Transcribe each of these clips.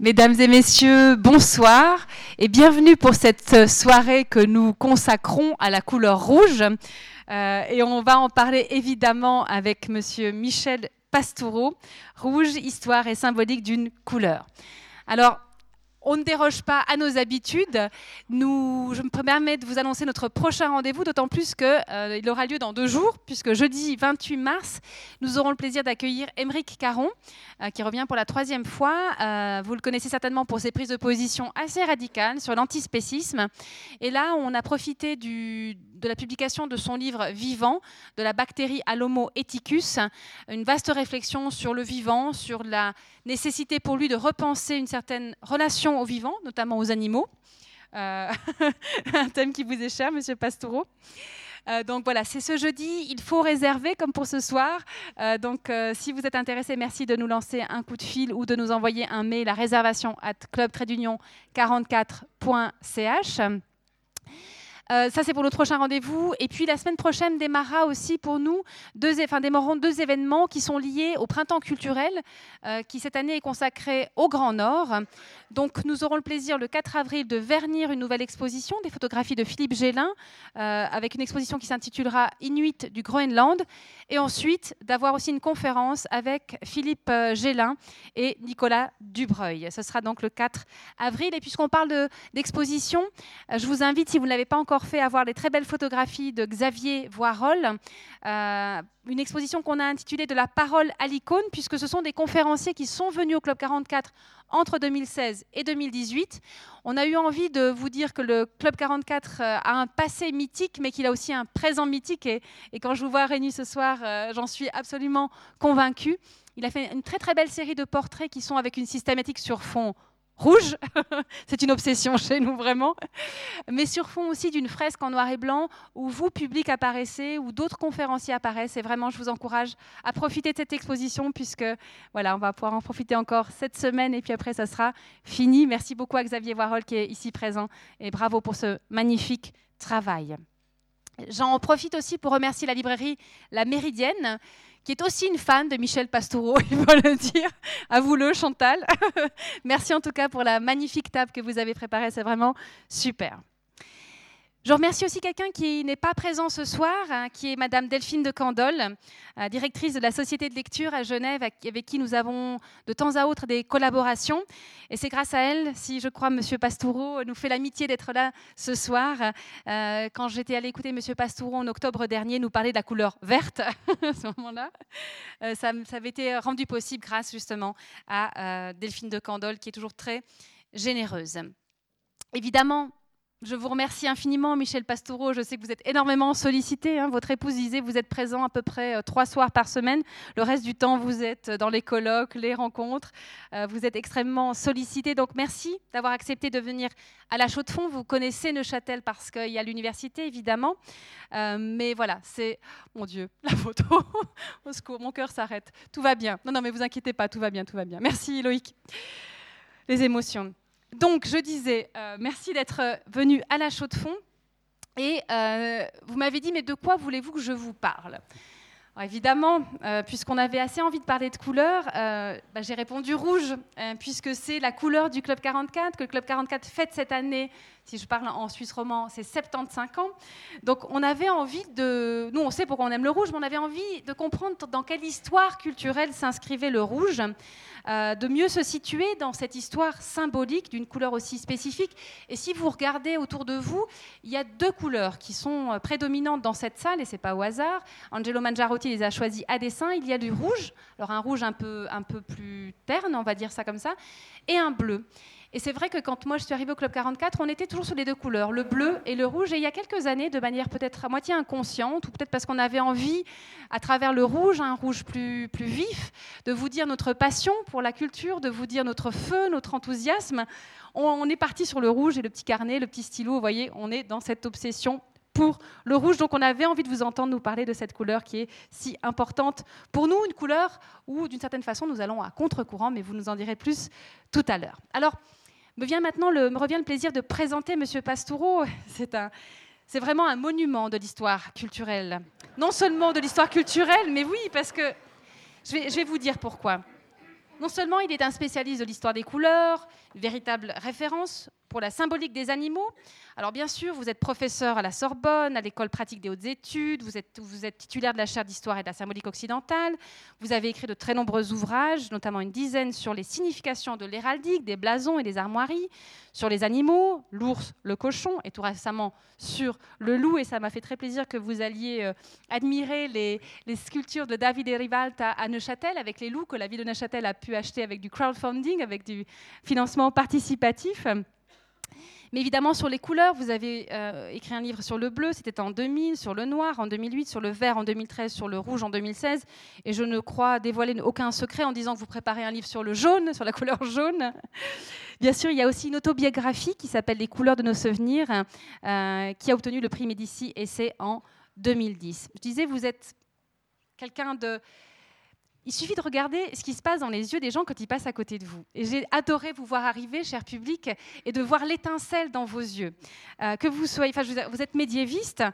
Mesdames et messieurs, bonsoir et bienvenue pour cette soirée que nous consacrons à la couleur rouge. Euh, et on va en parler évidemment avec monsieur Michel Pastoureau. Rouge, histoire et symbolique d'une couleur. Alors, on ne déroge pas à nos habitudes. Nous, je me permets de vous annoncer notre prochain rendez-vous, d'autant plus qu'il euh, aura lieu dans deux jours, puisque jeudi 28 mars, nous aurons le plaisir d'accueillir Émeric Caron, euh, qui revient pour la troisième fois. Euh, vous le connaissez certainement pour ses prises de position assez radicales sur l'antispécisme. Et là, on a profité de la publication de son livre Vivant, de la bactérie Alomo ethicus, une vaste réflexion sur le vivant, sur la nécessité pour lui de repenser une certaine relation au vivant, notamment aux animaux. Euh, un thème qui vous est cher, Monsieur Pastoureau. Euh, donc voilà, c'est ce jeudi, il faut réserver comme pour ce soir. Euh, donc si vous êtes intéressé, merci de nous lancer un coup de fil ou de nous envoyer un mail à réservation at club 44ch euh, ça, c'est pour notre prochain rendez-vous. Et puis, la semaine prochaine démarrera aussi pour nous, deux, enfin, démarreront deux événements qui sont liés au printemps culturel, qui cette année est consacré au Grand Nord. Donc, nous aurons le plaisir, le 4 avril, de vernir une nouvelle exposition des photographies de Philippe Gélin, euh, avec une exposition qui s'intitulera Inuit du Groenland. Et ensuite, d'avoir aussi une conférence avec Philippe Gélin et Nicolas Dubreuil. Ce sera donc le 4 avril. Et puisqu'on parle d'exposition, je vous invite, si vous ne l'avez pas encore fait avoir les très belles photographies de Xavier Voirol, euh, une exposition qu'on a intitulée De la parole à l'icône, puisque ce sont des conférenciers qui sont venus au Club 44 entre 2016 et 2018. On a eu envie de vous dire que le Club 44 euh, a un passé mythique, mais qu'il a aussi un présent mythique. Et, quand je vous vois réunis ce soir, euh, j'en suis absolument convaincue. Il a fait une très très belle série de portraits qui sont avec une systématique sur fond rouge. c'est une obsession chez nous vraiment. Mais sur fond aussi d'une fresque en noir et blanc où vous, public, apparaissez, où d'autres conférenciers apparaissent. Et vraiment, je vous encourage à profiter de cette exposition puisque voilà, on va pouvoir en profiter encore cette semaine et puis après, ça sera fini. Merci beaucoup à Xavier Warhol qui est ici présent et bravo pour ce magnifique travail. J'en profite aussi pour remercier la librairie La Méridienne qui est aussi une fan de Michel Pastoureau, il faut le dire. À vous le, Chantal. Merci en tout cas pour la magnifique table que vous avez préparée, c'est vraiment super. Je remercie aussi quelqu'un qui n'est pas présent ce soir, hein, qui est Madame Delphine de Candolle, euh, directrice de la Société de lecture à Genève, avec qui nous avons de temps à autre des collaborations. Et c'est grâce à elle, si je crois, Monsieur Pastoureau nous fait l'amitié d'être là ce soir. Euh, quand j'étais allée écouter Monsieur Pastoureau en octobre dernier nous parler de la couleur verte, à ce moment-là, euh, ça, ça, avait été rendu possible grâce justement à Delphine de Candolle, qui est toujours très généreuse. Évidemment, je vous remercie infiniment, Michel Pastoureau. Je sais que vous êtes énormément sollicité. Hein. Votre épouse disait vous êtes présent à peu près euh, trois soirs par semaine. Le reste du temps, vous êtes dans les colloques, les rencontres. Euh, vous êtes extrêmement sollicité. Donc, merci d'avoir accepté de venir à la Chaux-de-Fonds. Vous connaissez Neuchâtel parce qu'il y a l'université, évidemment. Euh, mais voilà, c'est. Mon Dieu, la photo. Au secours, mon cœur s'arrête. Tout va bien. Non, non, mais vous inquiétez pas, tout va bien, tout va bien. Merci, Loïc. Les émotions. Donc, je disais, euh, merci d'être venu à la chaux de fond. Et euh, vous m'avez dit, mais de quoi voulez-vous que je vous parle? Évidemment, euh, puisqu'on avait assez envie de parler de couleur, bah, j'ai répondu rouge, puisque c'est la couleur du Club 44, que le Club 44 fête cette année si je parle en Suisse romand, c'est 75 ans. Donc on avait envie de... Nous, on sait pourquoi on aime le rouge, mais on avait envie de comprendre dans quelle histoire culturelle s'inscrivait le rouge, euh, de mieux se situer dans cette histoire symbolique d'une couleur aussi spécifique. Et si vous regardez autour de vous, il y a deux couleurs qui sont euh, prédominantes dans cette salle, et c'est pas au hasard. Angelo Mangiarotti les a choisis à dessein. Il y a du rouge, alors un rouge un peu, un peu plus terne, on va dire ça comme ça, et un bleu. Et c'est vrai que quand moi je suis arrivée au Club 44, on était toujours sur les deux couleurs, le bleu et le rouge. Et il y a quelques années, de manière peut-être à moitié inconsciente, ou peut-être parce qu'on avait envie, à travers le rouge, un rouge plus, plus vif, de vous dire notre passion pour la culture, de vous dire notre feu, notre enthousiasme. On, est parti sur le rouge et le petit carnet, le petit stylo. Vous voyez, on est dans cette obsession pour le rouge. Donc on avait envie de vous entendre nous parler de cette couleur qui est si importante pour nous, une couleur où d'une certaine façon nous allons à contre-courant, mais vous nous en direz plus tout à l'heure. Alors, me, vient maintenant le, me revient le plaisir de présenter M. Pastoureau. C'est un, c'est vraiment un monument de l'histoire culturelle. Non seulement de l'histoire culturelle, mais oui, parce que je vais, je vais vous dire pourquoi. Non seulement il est un spécialiste de l'histoire des couleurs, véritable référence pour la symbolique des animaux. Alors bien sûr, vous êtes professeur à la Sorbonne, à l'école pratique des hautes études, vous êtes, titulaire de la chaire d'histoire et de la symbolique occidentale, vous avez écrit de très nombreux ouvrages, notamment une dizaine sur les significations de l'héraldique, des blasons et des armoiries, sur les animaux, l'ours, le cochon, et tout récemment sur le loup, et ça m'a fait très plaisir que vous alliez euh, admirer les, sculptures de David et Rivalta à Neuchâtel, avec les loups que la ville de Neuchâtel a pu acheter avec du crowdfunding, avec du financement participatif. Mais évidemment, sur les couleurs, vous avez euh, écrit un livre sur le bleu, c'était en 2000, sur le noir en 2008, sur le vert en 2013, sur le rouge en 2016. Et je ne crois dévoiler aucun secret en disant que vous préparez un livre sur le jaune, sur la couleur jaune. Bien sûr, il y a aussi une autobiographie qui s'appelle Les couleurs de nos souvenirs, euh, qui a obtenu le prix Médici et c'est en 2010. Je disais, vous êtes quelqu'un de il suffit de regarder ce qui se passe dans les yeux des gens quand ils passent à côté de vous. Et j'ai adoré vous voir arriver, cher public, et de voir l'étincelle dans vos yeux. Euh, que vous soyez, enfin, vous êtes médiéviste,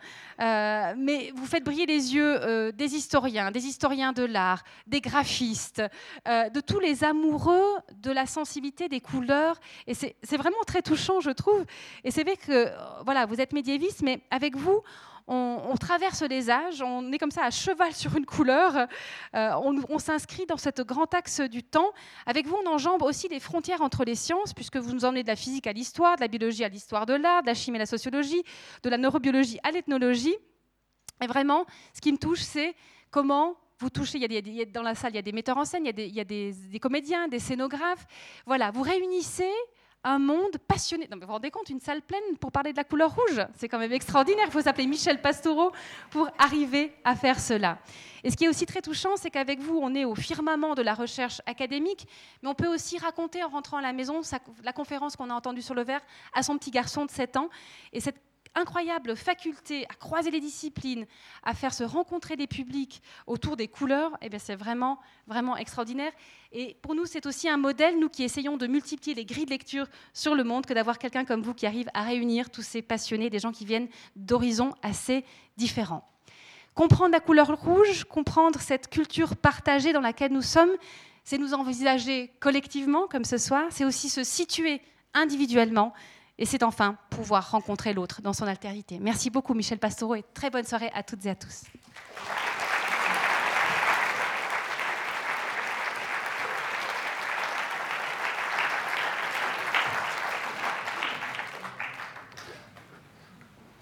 euh, mais vous faites briller les yeux euh, des historiens, des historiens de l'art, des graphistes, de tous les amoureux de la sensibilité des couleurs. Et c'est vraiment très touchant, je trouve. Et c'est vrai que, voilà, vous êtes médiéviste, mais avec vous, on, traverse les âges, on est comme ça à cheval sur une couleur, euh, on, s'inscrit dans cet grand axe du temps. Avec vous, on enjambe aussi les frontières entre les sciences, puisque vous nous emmenez de la physique à l'histoire, de la biologie à l'histoire de l'art, de la chimie à la sociologie, de la neurobiologie à l'ethnologie. Et vraiment, ce qui me touche, c'est comment vous touchez, il y a dans la salle, il y a des metteurs en scène, il y a des, des comédiens, des scénographes. Voilà, vous réunissez un monde passionné. vous vous rendez compte, une salle pleine pour parler de la couleur rouge C'est quand même extraordinaire. Il faut s'appeler Michel Pastoureau pour arriver à faire cela. Et ce qui est aussi très touchant, c'est qu'avec vous, on est au firmament de la recherche académique, mais on peut aussi raconter en rentrant à la maison la conférence qu'on a entendue sur le verre à son petit garçon de 7 ans. Et cette incroyable faculté à croiser les disciplines, à faire se rencontrer des publics autour des couleurs, eh c'est vraiment, vraiment extraordinaire. Et pour nous, c'est aussi un modèle, nous qui essayons de multiplier les grilles de lecture sur le monde, que d'avoir quelqu'un comme vous qui arrive à réunir tous ces passionnés, des gens qui viennent d'horizons assez différents. Comprendre la couleur rouge, comprendre cette culture partagée dans laquelle nous sommes, c'est nous envisager collectivement, comme ce soir, c'est aussi se situer individuellement et c'est enfin pouvoir rencontrer l'autre dans son altérité. Merci beaucoup Michel Pastoureau et très bonne soirée à toutes et à tous.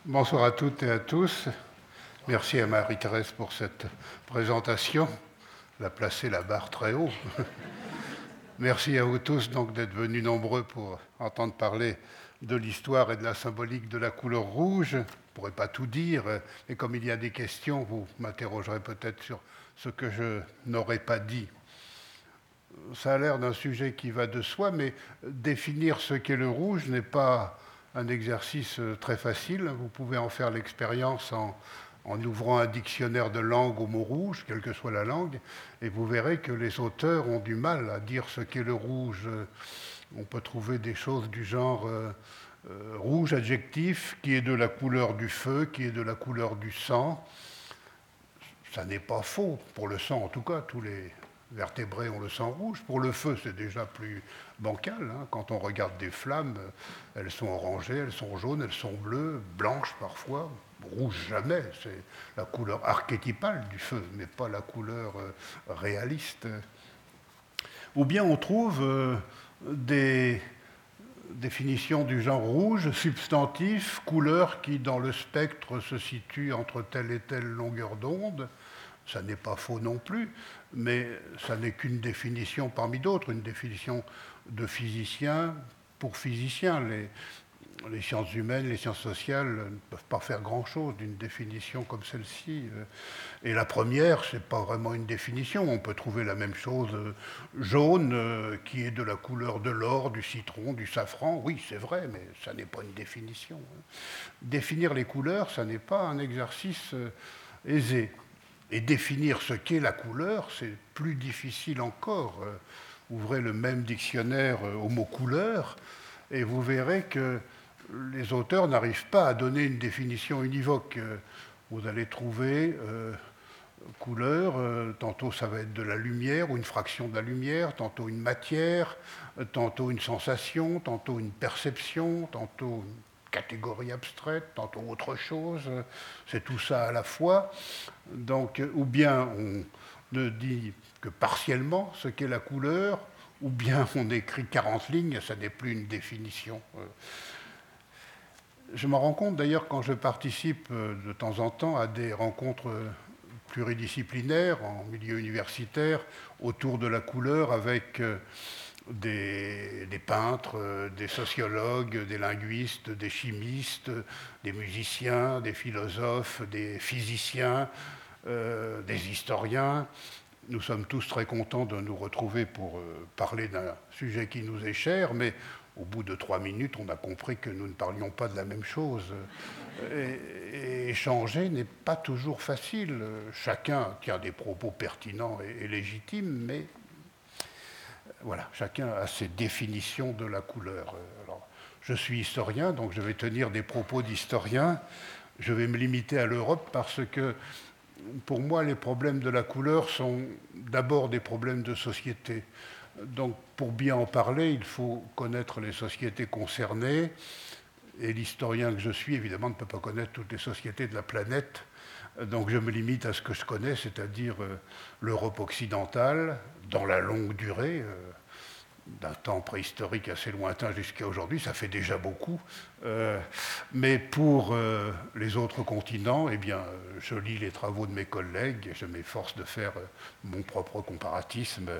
Bonsoir à toutes et à tous. Merci à Marie-Thérèse pour cette présentation. Elle a placé la barre très haut. Merci à vous tous donc d'être venus nombreux pour entendre parler de l'histoire et de la symbolique de la couleur rouge. Je ne pourrais pas tout dire, mais comme il y a des questions, vous m'interrogerez peut-être sur ce que je n'aurais pas dit. Ça a l'air d'un sujet qui va de soi, mais définir ce qu'est le rouge n'est pas un exercice très facile. Vous pouvez en faire l'expérience en, en ouvrant un dictionnaire de langue au mot rouge, quelle que soit la langue, et vous verrez que les auteurs ont du mal à dire ce qu'est le rouge. On peut trouver des choses du genre euh, euh, rouge adjectif qui est de la couleur du feu, qui est de la couleur du sang. Ça n'est pas faux, pour le sang en tout cas, tous les vertébrés ont le sang rouge. Pour le feu, c'est déjà plus bancal. Hein. Quand on regarde des flammes, elles sont orangées, elles sont jaunes, elles sont bleues, blanches parfois, rouge jamais. C'est la couleur archétypale du feu, mais pas la couleur euh, réaliste. Ou bien on trouve des définitions du genre rouge, substantif, couleur qui dans le spectre se situe entre telle et telle longueur d'onde. Ça n'est pas faux non plus, mais ça n'est qu'une définition parmi d'autres, une définition de physicien pour physicien. Les sciences humaines, les sciences sociales ne peuvent pas faire grand-chose d'une définition comme celle-ci. Et la première, ce n'est pas vraiment une définition. On peut trouver la même chose euh, jaune, euh, qui est de la couleur de l'or, du citron, du safran. Oui, c'est vrai, mais ça n'est pas une définition. Définir les couleurs, ça n'est pas un exercice euh, aisé. Et définir ce qu'est la couleur, c'est plus difficile encore. Ouvrez le même dictionnaire au mot couleur, et vous verrez que les auteurs n'arrivent pas à donner une définition univoque. Vous allez trouver euh, couleur. tantôt ça va être de la lumière ou une fraction de la lumière, tantôt une matière, tantôt une sensation, tantôt une perception, tantôt une catégorie abstraite, tantôt autre chose. C'est tout ça à la fois. Donc, ou bien on ne dit que partiellement ce qu'est la couleur, ou bien on écrit 40 lignes, ça n'est plus une définition. Je m'en rends compte d'ailleurs quand je participe euh, de temps en temps à des rencontres pluridisciplinaires en milieu universitaire autour de la couleur avec euh, des, peintres, euh, des sociologues, des linguistes, des chimistes, des musiciens, des philosophes, des physiciens, des historiens. Nous sommes tous très contents de nous retrouver pour parler d'un sujet qui nous est cher, mais au bout de trois minutes, on a compris que nous ne parlions pas de la même chose. Et, échanger n'est pas toujours facile. Chacun tient des propos pertinents et, légitimes, mais voilà, chacun a ses définitions de la couleur. Je suis historien, donc je vais tenir des propos d'historien. Je vais me limiter à l'Europe parce que pour moi, les problèmes de la couleur sont d'abord des problèmes de société. Donc, pour bien en parler, il faut connaître les sociétés concernées. Et l'historien que je suis, évidemment, ne peut pas connaître toutes les sociétés de la planète. Donc, je me limite à ce que je connais, c'est-à-dire euh, l'Europe occidentale, dans la longue durée, euh, d'un temps préhistorique assez lointain jusqu'à aujourd'hui, ça fait déjà beaucoup. Euh, mais pour les autres continents, eh bien, je lis les travaux de mes collègues et je m'efforce de faire mon propre comparatisme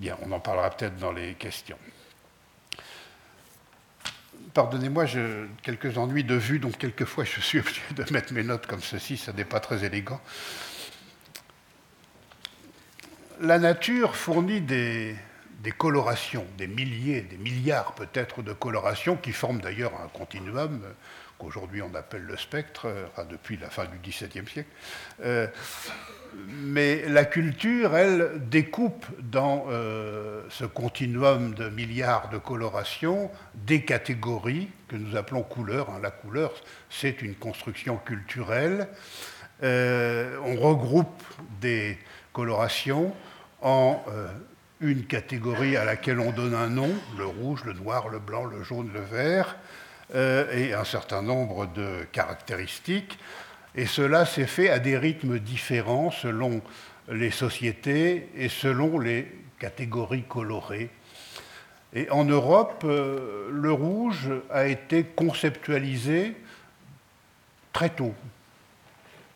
Bien, on en parlera peut-être dans les questions. Pardonnez-moi, quelques ennuis de vue, donc quelquefois je suis obligé de mettre mes notes comme ceci, ça n'est pas très élégant. La nature fournit des, colorations, des milliers, des milliards peut-être de colorations qui forment d'ailleurs un continuum qu'aujourd'hui on appelle le spectre, depuis la fin du XVIIe siècle. Euh, mais la culture, elle, découpe dans euh, ce continuum de milliards de colorations des catégories que nous appelons couleurs. Hein. La couleur, c'est une construction culturelle. Euh, on regroupe des colorations en une catégorie à laquelle on donne un nom, le rouge, le noir, le blanc, le jaune, le vert, euh, et un certain nombre de caractéristiques. Et cela s'est fait à des rythmes différents selon les sociétés et selon les catégories colorées. Et en Europe, euh, le rouge a été conceptualisé très tôt,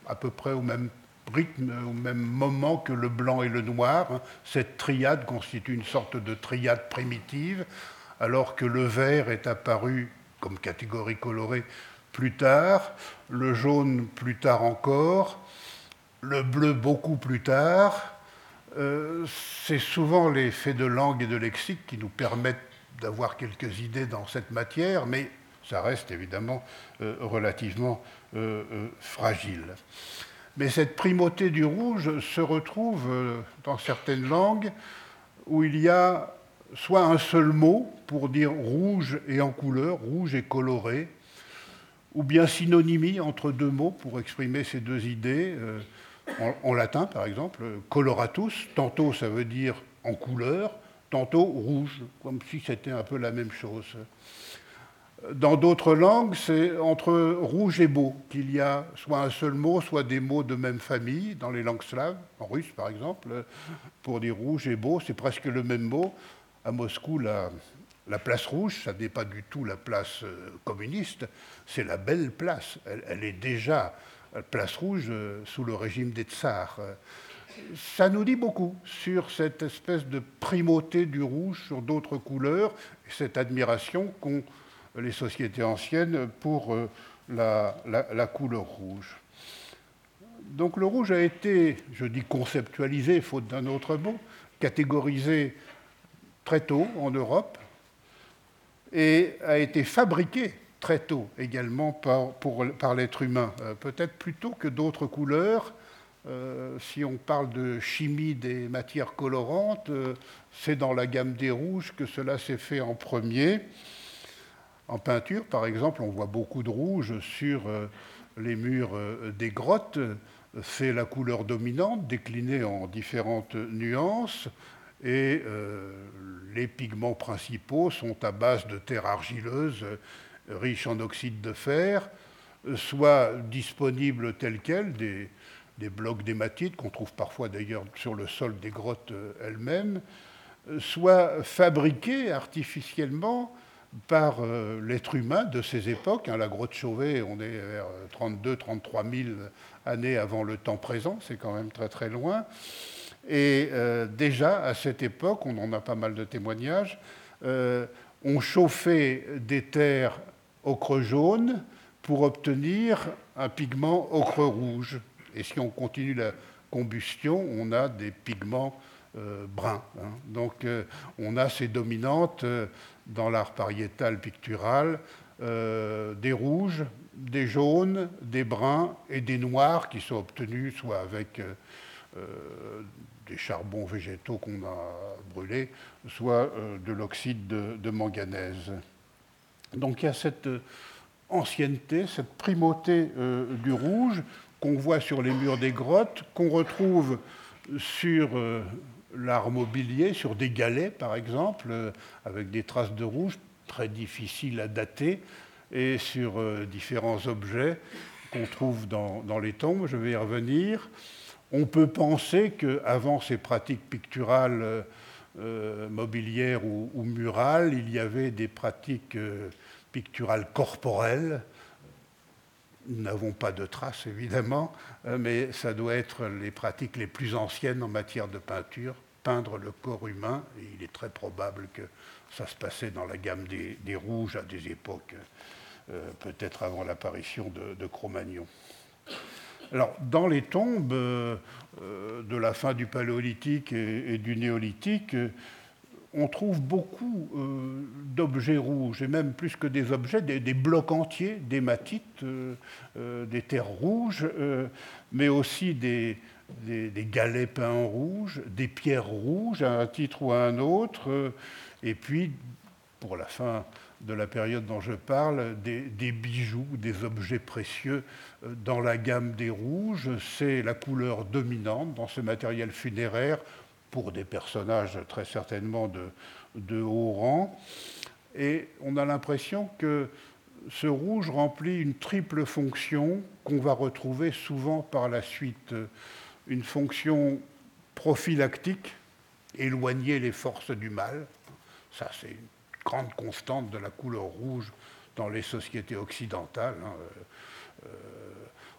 à peu près au même rythme, au même moment que le blanc et le noir. Cette triade constitue une sorte de triade primitive, alors que le vert est apparu comme catégorie colorée plus tard, le jaune plus tard encore, le bleu beaucoup plus tard. Euh, c'est souvent les faits de langue et de lexique qui nous permettent d'avoir quelques idées dans cette matière, mais ça reste évidemment euh, relativement euh, fragile. Mais cette primauté du rouge se retrouve dans certaines langues où il y a soit un seul mot pour dire rouge et en couleur, rouge et coloré, ou bien synonymie entre deux mots pour exprimer ces deux idées. Euh, en, latin, par exemple, coloratus, tantôt ça veut dire en couleur, tantôt rouge, comme si c'était un peu la même chose. Dans d'autres langues, c'est entre rouge et beau qu'il y a soit un seul mot, soit des mots de même famille. Dans les langues slaves, en russe par exemple, pour dire rouge et beau, c'est presque le même mot à Moscou, la, place rouge, ça n'est pas du tout la place euh, communiste, c'est la belle place. Elle, est déjà place rouge euh, sous le régime des tsars. Ça nous dit beaucoup sur cette espèce de primauté du rouge sur d'autres couleurs, et cette admiration qu'ont les sociétés anciennes pour euh, la, la, couleur rouge. Donc le rouge a été, je dis conceptualisé, faute d'un autre mot, catégorisé très tôt en Europe et a été fabriqué très tôt également par, l'être humain, euh, peut-être plus tôt que d'autres couleurs. Euh, si on parle de chimie des matières colorantes, euh, c'est dans la gamme des rouges que cela s'est fait en premier. En peinture, par exemple, on voit beaucoup de rouge sur les murs des grottes, c'est la couleur dominante, déclinée en différentes nuances, et euh, les pigments principaux sont à base de terre argileuse riche en oxyde de fer, soit disponibles tels quels, des, blocs d'hématite qu'on trouve parfois d'ailleurs sur le sol des grottes elles-mêmes, soit fabriqués artificiellement par euh, l'être humain de ces époques. Hein, la grotte Chauvet, on est vers 32 33 000 années avant le temps présent, c'est quand même très très loin. Et euh, déjà, à cette époque, on en a pas mal de témoignages, euh, on chauffait des terres ocre jaune pour obtenir un pigment ocre rouge. Et si on continue la combustion, on a des pigments bruns. Hein. Donc on a ces dominantes dans l'art pariétal pictural, euh, des rouges, des jaunes, des bruns et des noirs qui sont obtenus soit avec euh, euh, des charbons végétaux qu'on a brûlés, soit de l'oxyde de, manganèse. Donc il y a cette ancienneté, cette primauté du rouge qu'on voit sur les murs des grottes, qu'on retrouve sur l'art mobilier sur des galets, par exemple, euh, avec des traces de rouge très difficiles à dater, et sur euh, différents objets qu'on trouve dans, les tombes. Je vais y revenir. On peut penser qu'avant ces pratiques picturales euh, mobilières ou, murales, il y avait des pratiques picturales corporelles. Nous n'avons pas de traces, évidemment, mais ça doit être les pratiques les plus anciennes en matière de peinture peindre le corps humain, il est très probable que ça se passait dans la gamme des, rouges à des époques, euh, peut-être avant l'apparition de, Cro-Magnon. Alors, dans les tombes euh, de la fin du Paléolithique et, du Néolithique, on trouve beaucoup euh, d'objets rouges, et même plus que des objets, des, blocs entiers d'hématite, des terres rouges, mais aussi des, des, galets peints en rouge, des pierres rouges à un titre ou à un autre, euh, et puis, pour la fin de la période dont je parle, des, bijoux, des objets précieux euh, dans la gamme des rouges. C'est la couleur dominante dans ce matériel funéraire pour des personnages très certainement de, haut rang. Et on a l'impression que ce rouge remplit une triple fonction qu'on va retrouver souvent par la suite une fonction prophylactique, éloigner les forces du mal. Ça, c'est une grande constante de la couleur rouge dans les sociétés occidentales. Hein. Euh,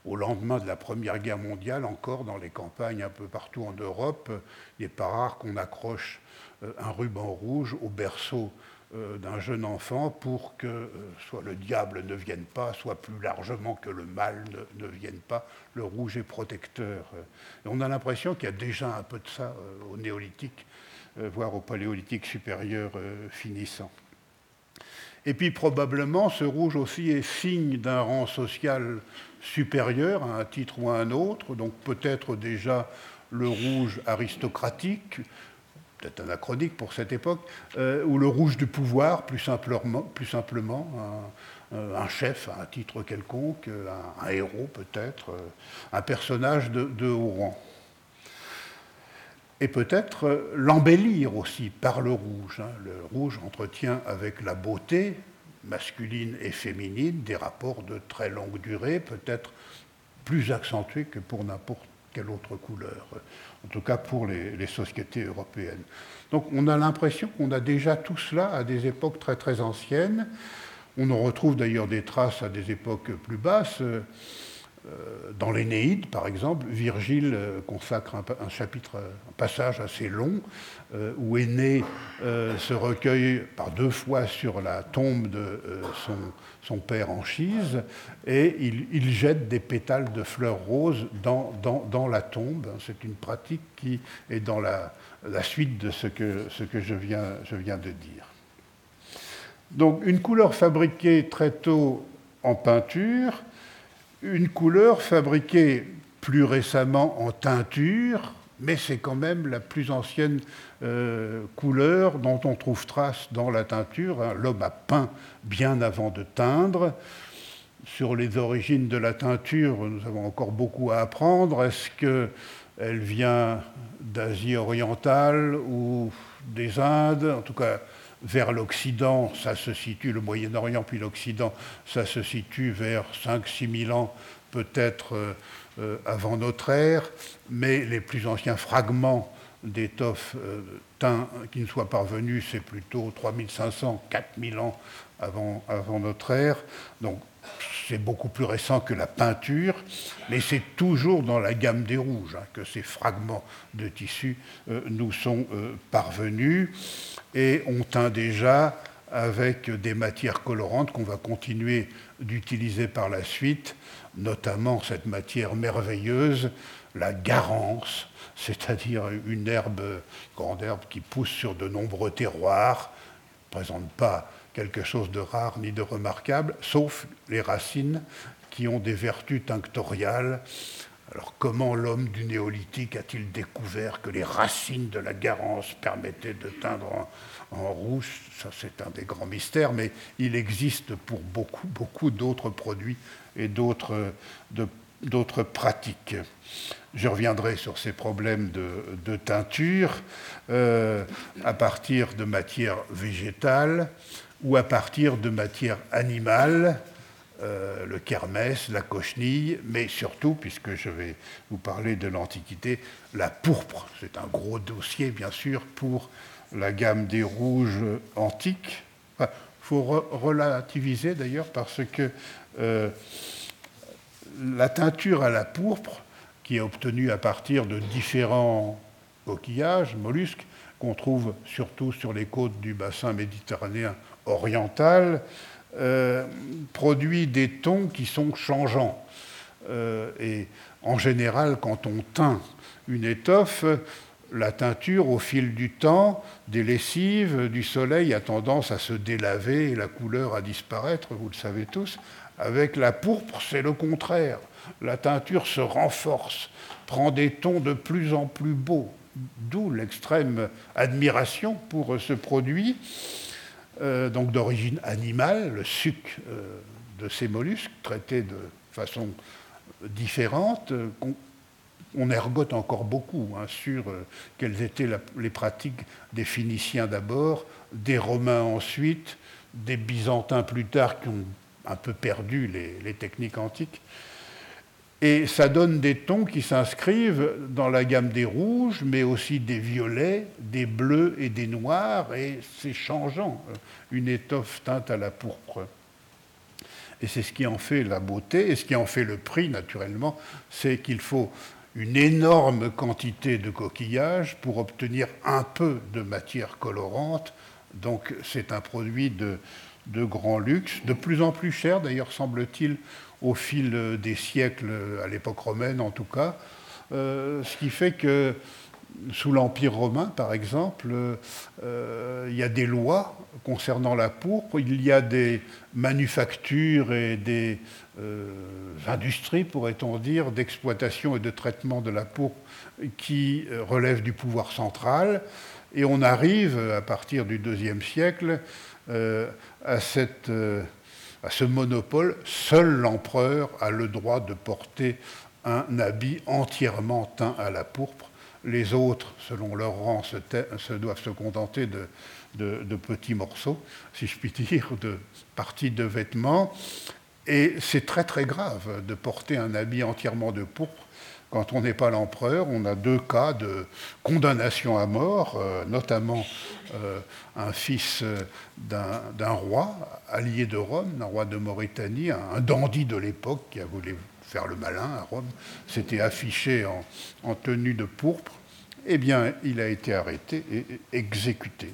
au lendemain de la Première Guerre mondiale, encore dans les campagnes un peu partout en Europe, il n'est pas rare qu'on accroche euh, un ruban rouge au berceau euh, d'un jeune enfant pour que euh, soit le diable ne vienne pas, soit plus largement que le mal ne, vienne pas. Le rouge est protecteur. On a l'impression qu'il y a déjà un peu de ça au néolithique, voire au paléolithique supérieur finissant. Et puis probablement, ce rouge aussi est signe d'un rang social supérieur à un titre ou à un autre, donc peut-être déjà le rouge aristocratique, peut-être anachronique pour cette époque, euh, ou le rouge du pouvoir, plus simplement, simplement un, euh, chef un titre quelconque, un, héros peut-être, euh, un personnage de, haut rang. Et peut-être l'embellir aussi par le rouge. Hein. Le rouge entretient avec la beauté masculine et féminine des rapports de très longue durée, peut-être plus accentués que pour n'importe quelle autre couleur en tout cas pour les, sociétés européennes. Donc on a l'impression qu'on a déjà tout cela à des époques très très anciennes. On en retrouve d'ailleurs des traces à des époques plus basses. Euh, dans l'Énéide, par exemple, Virgile euh, consacre un, chapitre, un passage assez long euh, où Énée se recueille par deux fois sur la tombe de son, père Anchise et il, jette des pétales de fleurs roses dans, la tombe. C'est une pratique qui est dans la, suite de ce que, ce je viens de dire. Donc une couleur fabriquée très tôt en peinture, une couleur fabriquée plus récemment en teinture, mais c'est quand même la plus ancienne euh, couleur dont on trouve trace dans la teinture. Hein. L'homme a peint bien avant de teindre. sur les origines de la teinture, nous avons encore beaucoup à apprendre. Est-ce qu'elle vient d'Asie orientale ou des Indes? En tout cas, vers l'Occident, ça se situe, le Moyen-Orient puis l'Occident, ça se situe vers 5-6 000 ans peut-être euh, avant notre ère, mais les plus anciens fragments d'étoffes euh, teints qui nous soient parvenus, c'est plutôt 3500, 4000 ans avant, avant notre ère. Donc c'est beaucoup plus récent que la peinture, mais c'est toujours dans la gamme des rouges hein, que ces fragments de tissu nous sont parvenus. Et on teint déjà avec des matières colorantes qu'on va continuer d'utiliser par la suite, notamment cette matière merveilleuse, la garance, c'est-à-dire une herbe, grande herbe qui pousse sur de nombreux terroirs, ne présente pas quelque chose de rare ni de remarquable, sauf les racines qui ont des vertus tinctoriales. Alors comment l'homme du néolithique a-t-il découvert que les racines de la garance permettaient de teindre rouge, ça c'est un des grands mystères, mais il existe pour beaucoup, beaucoup d'autres produits et d'autres, pratiques. Je reviendrai sur ces problèmes de, teinture euh, à partir de matières végétales ou à partir de matières animales, euh, le kermès, la cochenille, mais surtout, puisque je vais vous parler de l'Antiquité, la pourpre. C'est un gros dossier, bien sûr, pour la gamme des rouges antiques. Il faut relativiser d'ailleurs parce que euh, la teinture à la pourpre, qui est obtenue à partir de différents coquillages, mollusques, qu'on trouve surtout sur les côtes du bassin méditerranéen oriental, euh, produit des tons qui sont changeants. Euh, et en général, quand on teint une étoffe, la teinture, au fil du temps, des lessives, du soleil, a tendance à se délaver et la couleur à disparaître, vous le savez tous. Avec la pourpre, c'est le contraire. La teinture se renforce, prend des tons de plus en plus beaux, d'où l'extrême admiration pour ce produit, euh, donc d'origine animale, le suc euh, de ces mollusques, traités de façon différente, on ergote encore beaucoup hein, sur euh, quelles étaient les pratiques des Phéniciens d'abord, des Romains ensuite, des Byzantins plus tard qui ont un peu perdu les, techniques antiques. Et ça donne des tons qui s'inscrivent dans la gamme des rouges, mais aussi des violets, des bleus et des noirs, et c'est changeant, euh, une étoffe teinte à la pourpre. Et c'est ce qui en fait la beauté, et ce qui en fait le prix, naturellement, c'est qu'il faut une énorme quantité de coquillages pour obtenir un peu de matière colorante. Donc c'est un produit de, grand luxe, de plus en plus cher d'ailleurs semble-t-il au fil des siècles, à l'époque romaine en tout cas, euh, ce qui fait que sous l'Empire romain, par exemple, euh, il y a des lois concernant la pourpre, il y a des manufactures et des euh, industries, pourrait-on dire, d'exploitation et de traitement de la pourpre qui euh, relèvent du pouvoir central. Et on arrive, à partir du IIe siècle, à, cette, à ce monopole. Seul l'empereur a le droit de porter un habit entièrement teint à la pourpre les autres, selon leur rang, se, doivent se contenter de, petits morceaux, si je puis dire, de parties de vêtements. Et c'est très très grave de porter un habit entièrement de pourpre. Quand on n'est pas l'empereur, on a deux cas de condamnation à mort, euh, notamment euh, un fils euh, d'un roi, allié de Rome, un roi de Mauritanie, un, dandy de l'époque qui a voulu faire le malin à Rome, s'était affiché en, tenue de pourpre, eh bien, il a été arrêté et exécuté.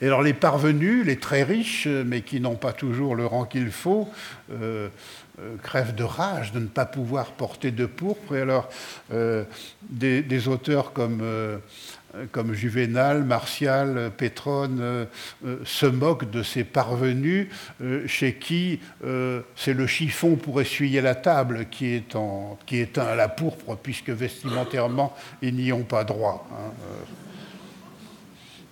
Euh, et alors les parvenus, les très riches, mais qui n'ont pas toujours le rang qu'il faut, euh, euh, crèvent de rage de ne pas pouvoir porter de pourpre. Et alors des, auteurs comme euh, comme Juvénal, Martial, Pétrone, euh, euh, se moquent de ces parvenus chez qui c'est le chiffon pour essuyer la table qui est, en, qui est à la pourpre, puisque vestimentairement, ils n'y ont pas droit. Hein,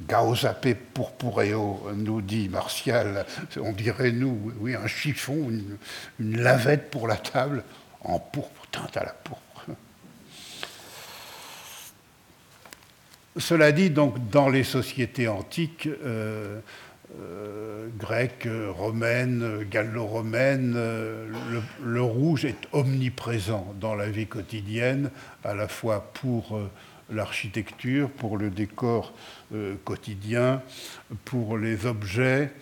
Gaosape purpureo, nous dit Martial. On dirait, nous, oui, un chiffon, une, lavette pour la table, en pourpre, teinte à la pourpre. Cela dit, donc, dans les sociétés antiques, euh, euh, grecques, romaines, gallo-romaines, euh, le, rouge est omniprésent dans la vie quotidienne, à la fois pour l'architecture, pour le décor quotidien, pour les objets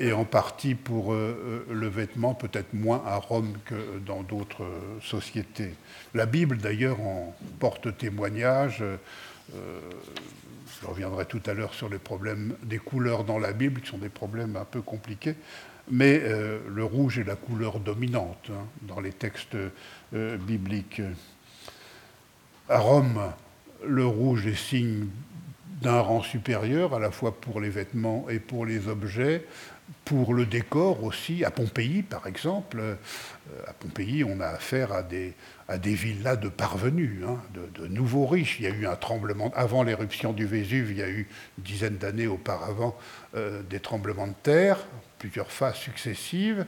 et en partie pour le vêtement, peut-être moins à Rome que dans d'autres sociétés. La Bible, d'ailleurs, en porte témoignage. Euh, je reviendrai tout à l'heure sur les problèmes des couleurs dans la Bible, qui sont des problèmes un peu compliqués, mais euh, le rouge est la couleur dominante hein, dans les textes euh, bibliques. À Rome, le rouge est signe d'un rang supérieur, à la fois pour les vêtements et pour les objets, pour le décor aussi. À Pompéi, par exemple, à Pompéi, on a affaire à des, à des villas de parvenus, hein, de, nouveaux riches. Il y a eu un tremblement, avant l'éruption du Vésuve, il y a eu une dizaine d'années auparavant euh, des tremblements de terre, plusieurs phases successives.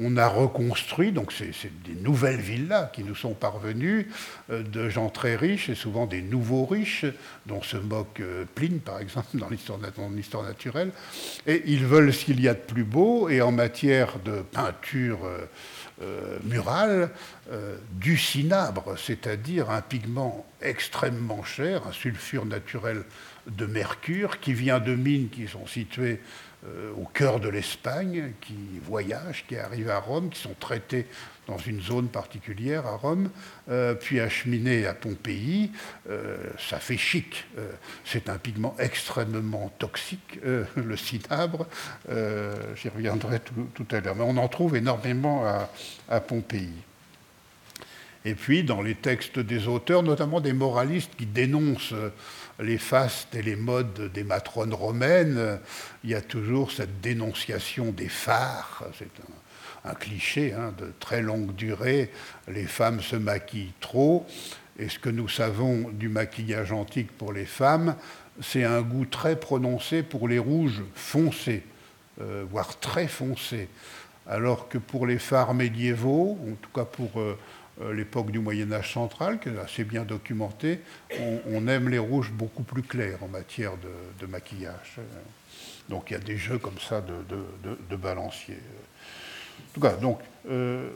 On a reconstruit, donc c'est des nouvelles villas qui nous sont parvenues, euh, de gens très riches et souvent des nouveaux riches, dont se moque euh, Pline, par exemple, dans l'histoire naturelle. Et ils veulent ce qu'il y a de plus beau, et en matière de peinture euh, murale du cinabre, c'est-à-dire un pigment extrêmement cher, un sulfure naturel de mercure qui vient de mines qui sont situées euh, au cœur de l'Espagne, qui voyagent, qui arrivent à Rome, qui sont traités dans une zone particulière à Rome, euh, puis acheminés à Pompéi. Euh, ça fait chic. C'est un pigment extrêmement toxique, le cinabre. J'y reviendrai tout, à l'heure. Mais on en trouve énormément à, à Pompéi. Et puis, dans les textes des auteurs, notamment des moralistes qui dénoncent les fastes et les modes des matrones romaines, il y a toujours cette dénonciation des phares. C'est un, cliché hein, de très longue durée. Les femmes se maquillent trop. Et ce que nous savons du maquillage antique pour les femmes, c'est un goût très prononcé pour les rouges foncés, euh, voire très foncés. Alors que pour les phares médiévaux, en tout cas pour euh, l'époque du Moyen Âge central, qui est assez bien documentée, on, aime les rouges beaucoup plus clairs en matière de, maquillage. Donc il y a des jeux comme ça de, balancier. En tout cas, donc, euh,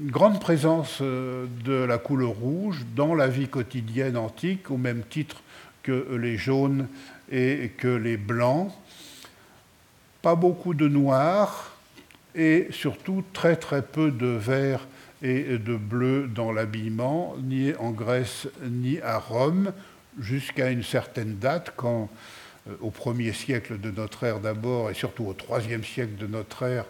une grande présence euh, de la couleur rouge dans la vie quotidienne antique, au même titre que les jaunes et que les blancs. Pas beaucoup de noir et surtout très très peu de vert et de bleu dans l'habillement, ni en Grèce ni à Rome, jusqu'à une certaine date, quand euh, au premier siècle de notre ère d'abord, et surtout au troisième siècle de notre ère,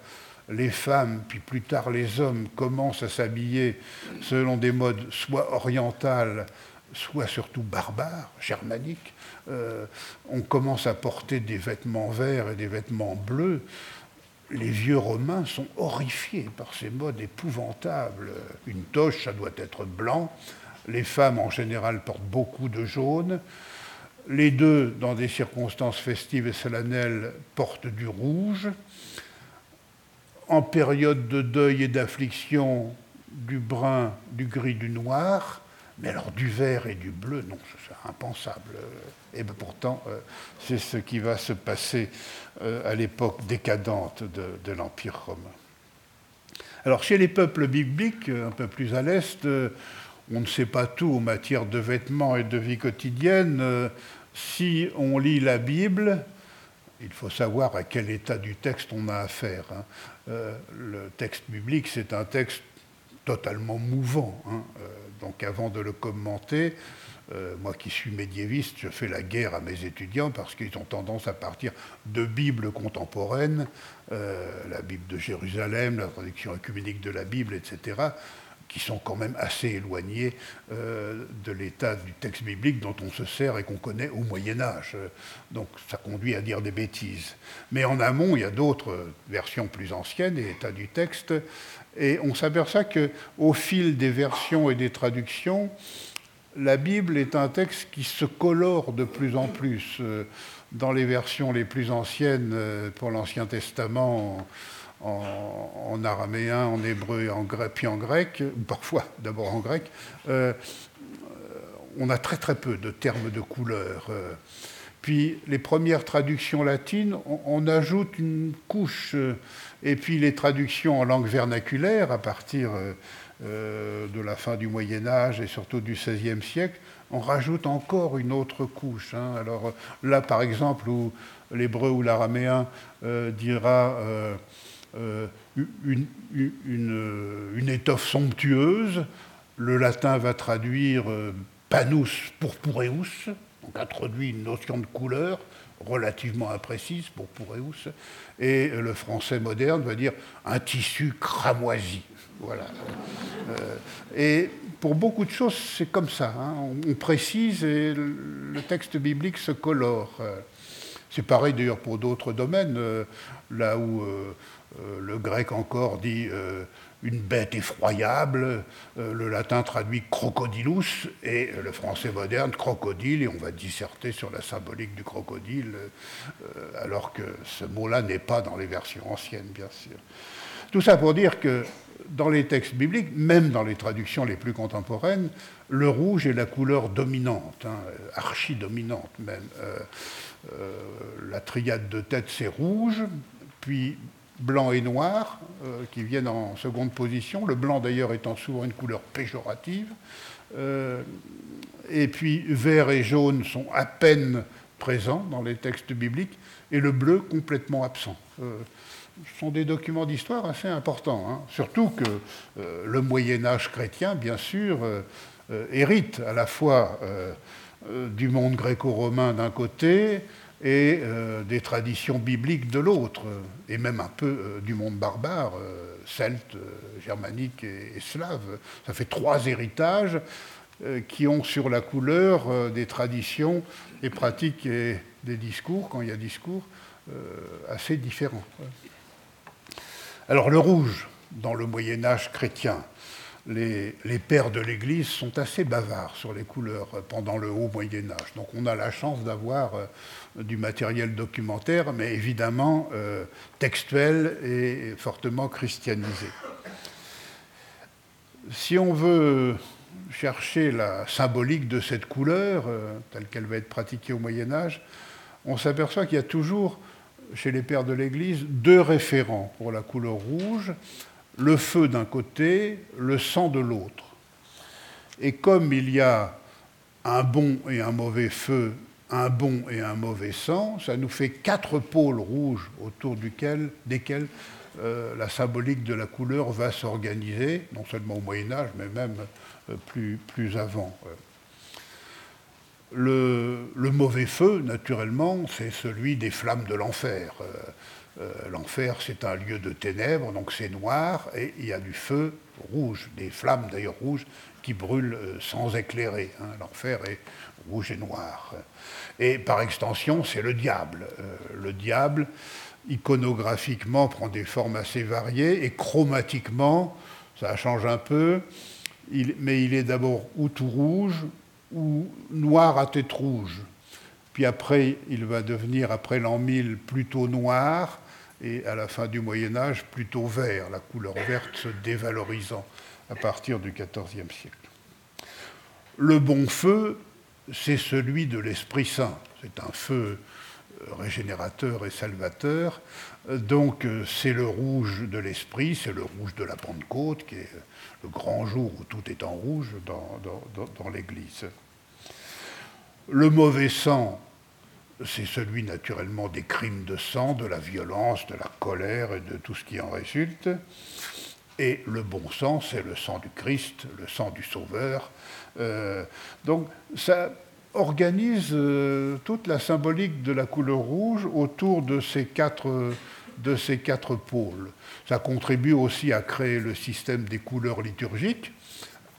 les femmes, puis plus tard les hommes, commencent à s'habiller selon des modes soit orientales, soit surtout barbares, germaniques. Euh, on commence à porter des vêtements verts et des vêtements bleus les vieux Romains sont horrifiés par ces modes épouvantables. Une toche, ça doit être blanc. Les femmes, en général, portent beaucoup de jaune. Les deux, dans des circonstances festives et solennelles, portent du rouge. En période de deuil et d'affliction, du brun, du gris, du noir. Mais alors du vert et du bleu, non, c'est impensable. Et ben, pourtant, euh, c'est ce qui va se passer à l'époque décadente de, l'Empire romain. Alors chez les peuples bibliques, un peu plus à l'Est, euh, on ne sait pas tout en matière de vêtements et de vie quotidienne. Si on lit la Bible, il faut savoir à quel état du texte on a affaire. Hein. le texte biblique, c'est un texte totalement mouvant. Hein. Donc avant de le commenter, euh, moi qui suis médiéviste, je fais la guerre à mes étudiants parce qu'ils ont tendance à partir de Bibles contemporaines, euh, la Bible de Jérusalem, la traduction œcuménique de la Bible, etc., qui sont quand même assez éloignées euh, de l'état du texte biblique dont on se sert et qu'on connaît au Moyen Âge. Donc ça conduit à dire des bêtises. Mais en amont, il y a d'autres versions plus anciennes et états du texte et on s'aperçoit qu'au fil des versions et des traductions, la Bible est un texte qui se colore de plus en plus. Dans les versions les plus anciennes pour l'Ancien Testament, en, araméen, en hébreu et en grec, puis en grec, parfois d'abord en grec, on a très très peu de termes de couleur. Euh. Puis les premières traductions latines, on, ajoute une couche. Euh, et puis les traductions en langue vernaculaire, à partir euh, de la fin du Moyen Âge et surtout du XVIe siècle, on rajoute encore une autre couche. Hein. Alors là, par exemple, où l'hébreu ou l'araméen dira une, une, étoffe somptueuse, le latin va traduire panus purpureus, donc introduit une notion de couleur relativement imprécise, purpureus, et le français moderne va dire un tissu cramoisi. Voilà. Euh, et pour beaucoup de choses, c'est comme ça. Hein. On, précise et le texte biblique se colore. C'est pareil d'ailleurs pour d'autres domaines, euh, là où euh, le grec encore dit une bête effroyable, euh, le latin traduit crocodilus, et le français moderne crocodile, et on va disserter sur la symbolique du crocodile, euh, alors que ce mot-là n'est pas dans les versions anciennes, bien sûr. Tout ça pour dire que dans les textes bibliques, même dans les traductions les plus contemporaines, le rouge est la couleur dominante, hein, archi-dominante même. Euh, la triade de tête, c'est rouge, puis blanc et noir, euh, qui viennent en seconde position, le blanc d'ailleurs étant souvent une couleur péjorative, euh, et puis vert et jaune sont à peine présents dans les textes bibliques, et le bleu complètement absent. Euh, ce sont des documents d'histoire assez importants, hein. surtout que le Moyen Âge chrétien, bien sûr, hérite à la fois du monde gréco-romain d'un côté, et euh, des traditions bibliques de l'autre, et même un peu euh, du monde barbare, euh, celte, germanique et, slave. Ça fait trois héritages qui ont sur la couleur des traditions, des pratiques et des discours, quand il y a discours, assez différents. Alors le rouge, dans le Moyen Âge chrétien, les, pères de l'Église sont assez bavards sur les couleurs pendant le haut Moyen Âge. Donc on a la chance d'avoir du matériel documentaire, mais évidemment euh, textuel et fortement christianisé. Si on veut chercher la symbolique de cette couleur, euh, telle qu'elle va être pratiquée au Moyen Âge, on s'aperçoit qu'il y a toujours, chez les pères de l'Église, deux référents pour la couleur rouge le feu d'un côté, le sang de l'autre. Et comme il y a un bon et un mauvais feu, un bon et un mauvais sang, ça nous fait quatre pôles rouges autour desquels euh, la symbolique de la couleur va s'organiser, non seulement au Moyen Âge, mais même euh, plus, avant. Le, mauvais feu, naturellement, c'est celui des flammes de l'enfer. Euh, l'enfer, c'est un lieu de ténèbres, donc c'est noir, et il y a du feu rouge, des flammes d'ailleurs rouges qui brûlent sans éclairer. Hein. L'enfer est rouge et noir. Et par extension, c'est le diable. Euh, le diable, iconographiquement, prend des formes assez variées, et chromatiquement, ça change un peu, mais il est d'abord ou tout rouge, ou noir à tête rouge. Puis après, il va devenir, après l'an 1000, plutôt noir, et à la fin du Moyen Âge plutôt vert, la couleur verte se dévalorisant à partir du XIVe siècle. Le bon feu, c'est celui de l'Esprit Saint. C'est un feu euh, régénérateur et salvateur. Donc c'est le rouge de l'Esprit, c'est le rouge de la Pentecôte, qui est le grand jour où tout est en rouge dans l'Église. Le mauvais sang, c'est celui naturellement des crimes de sang, de la violence, de la colère et de tout ce qui en résulte. Et le bon sang, c'est le sang du Christ, le sang du Sauveur. Euh, donc ça organise euh, toute la symbolique de la couleur rouge autour de ces quatre, pôles. Ça contribue aussi à créer le système des couleurs liturgiques.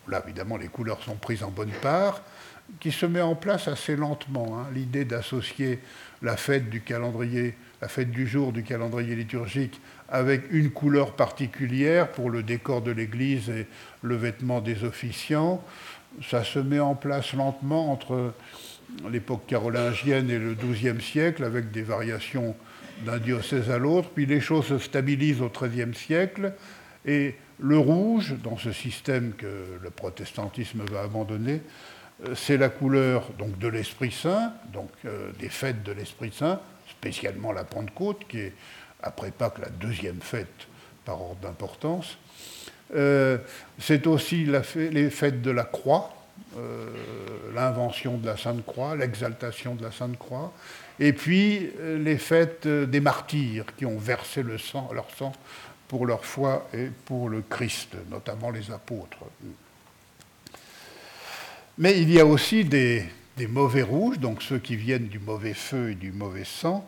Là, évidemment, les couleurs sont prises en bonne part qui se met en place assez lentement. Hein. L'idée d'associer la fête du calendrier, la fête du jour du calendrier liturgique avec une couleur particulière pour le décor de l'église et le vêtement des officiants, ça se met en place lentement entre l'époque carolingienne et le XIIe siècle, avec des variations d'un diocèse à l'autre, puis les choses se stabilisent au XIIIe siècle, et le rouge, dans ce système que le protestantisme va abandonner, euh, c'est la couleur donc, de l'Esprit Saint, donc euh, des fêtes de l'Esprit Saint, spécialement la Pentecôte, qui est, après Pâques, la deuxième fête par ordre d'importance. Euh, c'est aussi les fêtes de la croix, l'invention de la Sainte Croix, l'exaltation de la Sainte Croix, et puis les fêtes des martyrs qui ont versé leur sang pour leur foi et pour le Christ, notamment les apôtres. Mais il y a aussi des, mauvais rouges, donc ceux qui viennent du mauvais feu et du mauvais sang.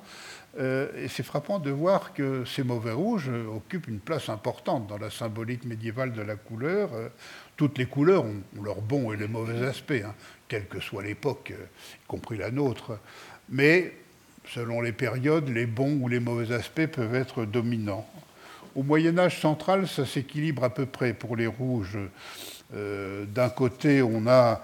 Euh, et c'est frappant de voir que ces mauvais rouges occupent une place importante dans la symbolique médiévale de la couleur. Euh, toutes les couleurs ont, leurs bons et les mauvais aspects, hein, quelle que soit l'époque, euh, y compris la nôtre. Mais selon les périodes, les bons ou les mauvais aspects peuvent être dominants. Au Moyen Âge central, ça s'équilibre à peu près pour les rouges. Euh, d'un côté, on a euh,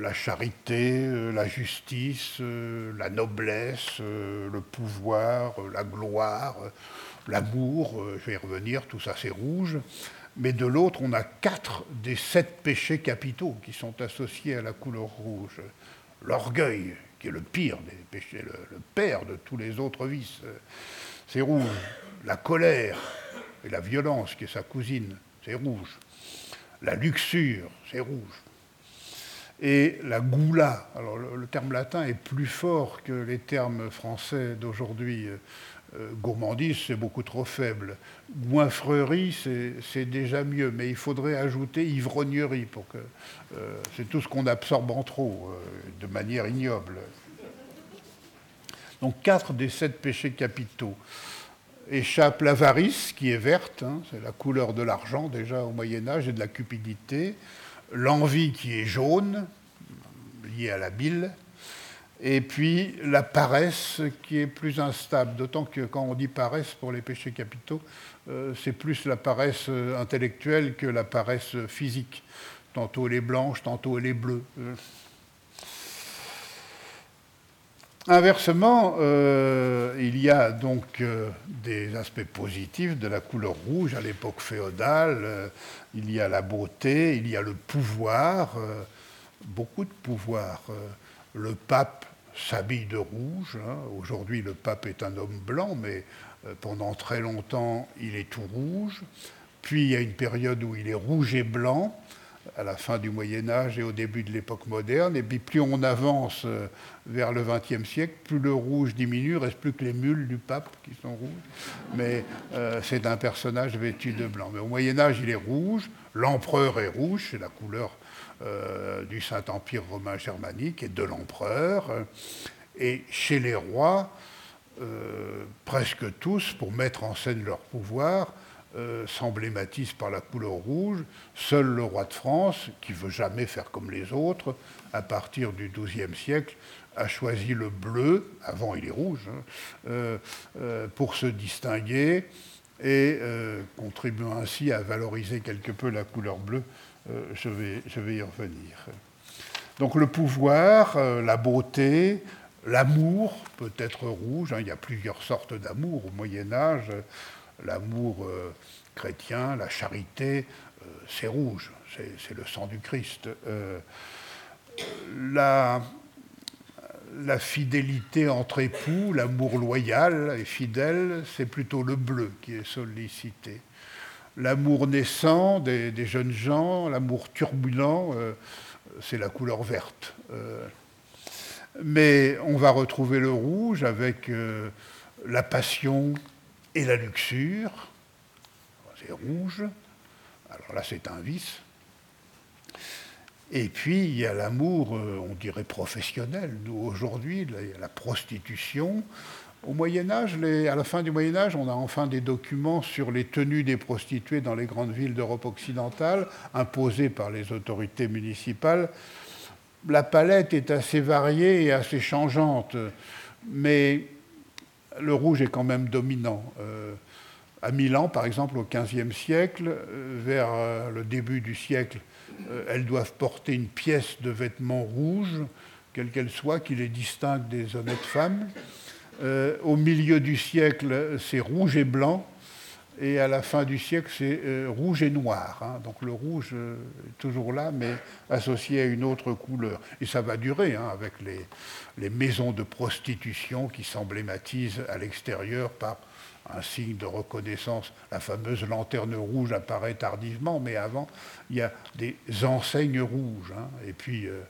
la charité, euh, la justice, la noblesse, le pouvoir, la gloire, l'amour, je vais y revenir, tout ça c'est rouge. Mais de l'autre, on a quatre des sept péchés capitaux qui sont associés à la couleur rouge. L'orgueil, qui est le pire des péchés, le père de tous les autres vices, c'est rouge. La colère et la violence, qui est sa cousine, c'est rouge la luxure, c'est rouge. Et la goula, alors le, terme latin est plus fort que les termes français d'aujourd'hui. Euh, gourmandise, c'est beaucoup trop faible. Goinfrerie, c'est déjà mieux, mais il faudrait ajouter ivrognerie pour que. Euh, c'est tout ce qu'on absorbe en trop, euh, de manière ignoble. Donc quatre des sept péchés capitaux échappe l'avarice, qui est verte, hein, c'est la couleur de l'argent déjà au Moyen Âge, et de la cupidité, l'envie qui est jaune, liée à la bile, et puis la paresse qui est plus instable, d'autant que quand on dit paresse pour les péchés capitaux, euh, c'est plus la paresse intellectuelle que la paresse physique. Tantôt elle est blanche, tantôt elle est bleue. Inversement, euh, il y a donc euh, des aspects positifs de la couleur rouge à l'époque féodale. Euh, il y a la beauté, il y a le pouvoir, beaucoup de pouvoir. le pape s'habille de rouge. Hein. Aujourd'hui, le pape est un homme blanc, mais pendant très longtemps, il est tout rouge. Puis il y a une période où il est rouge et blanc à la fin du Moyen Âge et au début de l'époque moderne. Et puis plus on avance euh, vers le XXe siècle, plus le rouge diminue, reste plus que les mules du pape qui sont rouges. Mais euh, c'est un personnage vêtu de blanc. Mais au Moyen Âge, il est rouge. L'empereur est rouge, c'est la couleur euh, du Saint-Empire romain germanique et de l'empereur. Et chez les rois, presque tous, pour mettre en scène leur pouvoir, euh, s'emblématise par la couleur rouge. Seul le roi de France, qui veut jamais faire comme les autres, à partir du XIIe siècle, a choisi le bleu, avant il est rouge, hein, euh, euh, pour se distinguer et contribuant ainsi à valoriser quelque peu la couleur bleue. je, vais, y revenir. Donc le pouvoir, la beauté, l'amour peut être rouge. Hein. il y a plusieurs sortes d'amour au Moyen Âge l'amour euh, chrétien, la charité, euh, c'est rouge, c'est le sang du Christ. Euh, la, la, fidélité entre époux, l'amour loyal et fidèle, c'est plutôt le bleu qui est sollicité. L'amour naissant des, jeunes gens, l'amour turbulent, c'est la couleur verte. mais on va retrouver le rouge avec la passion, et la luxure, c'est rouge, alors là c'est un vice. Et puis il y a l'amour, euh, on dirait professionnel. Nous aujourd'hui, la prostitution. Au Moyen Âge, à la fin du Moyen Âge, on a enfin des documents sur les tenues des prostituées dans les grandes villes d'Europe occidentale, imposées par les autorités municipales. La palette est assez variée et assez changeante, mais le rouge est quand même dominant. Euh, à Milan, par exemple, au XVe siècle, vers le début du siècle, elles doivent porter une pièce de vêtements rouges, quelle qu'elle soit, qui les distingue des honnêtes femmes. au milieu du siècle, c'est rouge et blanc et à la fin du siècle, c'est euh, rouge et noir. Hein. Donc le rouge euh, est toujours là, mais associé à une autre couleur. Et ça va durer hein, avec les, maisons de prostitution qui s'emblématisent à l'extérieur par un signe de reconnaissance. La fameuse lanterne rouge apparaît tardivement, mais avant, il y a des enseignes rouges. Hein. Et puis, euh,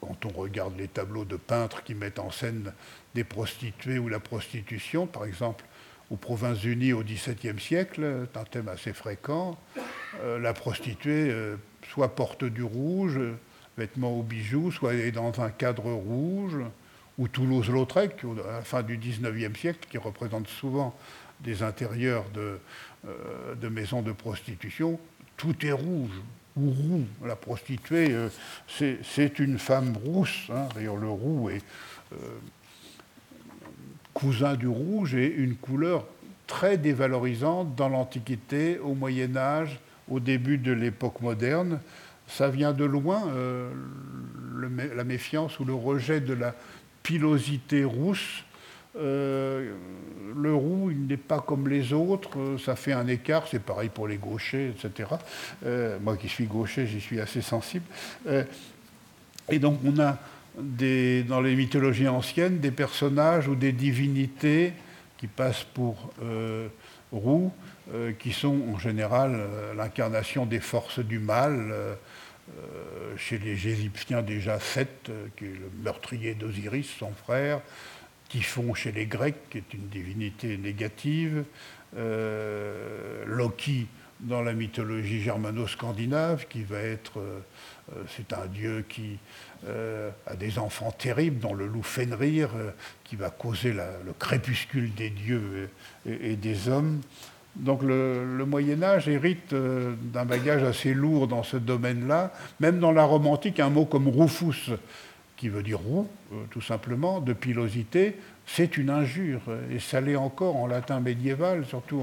quand on regarde les tableaux de peintres qui mettent en scène des prostituées ou la prostitution, par exemple, aux Provinces-Unies au XVIIe siècle, un thème assez fréquent. Euh, la prostituée euh, soit porte du rouge, vêtements ou bijoux, soit est dans un cadre rouge, ou Toulouse-Lautrec, à la fin du XIXe siècle, qui représente souvent des intérieurs de, euh, maisons de prostitution, tout est rouge ou roux. La prostituée, c'est une femme rousse. Hein. D'ailleurs, le roux est cousin du rouge et une couleur très dévalorisante dans l'Antiquité, au Moyen Âge, au début de l'époque moderne. Ça vient de loin, euh, la méfiance ou le rejet de la pilosité rousse. Euh, le roux, il n'est pas comme les autres, ça fait un écart, c'est pareil pour les gauchers, etc. Euh, moi qui suis gaucher, j'y suis assez sensible. et donc on a dans les mythologies anciennes des personnages ou des divinités qui passent pour euh, roux, euh, qui sont en général euh, l'incarnation des forces du mal. chez les Égyptiens déjà Seth, qui est le meurtrier d'Osiris, son frère, Typhon chez les Grecs, qui est une divinité négative, Loki dans la mythologie germano-scandinave, qui va être, c'est un dieu qui euh, à des enfants terribles, dont le loup Fenrir, euh, qui va causer le crépuscule des dieux et, des hommes. Donc le, Moyen Âge hérite euh, d'un bagage assez lourd dans ce domaine-là. Même dans la romantique, un mot comme Rufus, qui veut dire roux, tout simplement, de pilosité, c'est une injure. Et ça l'est encore en latin médiéval, surtout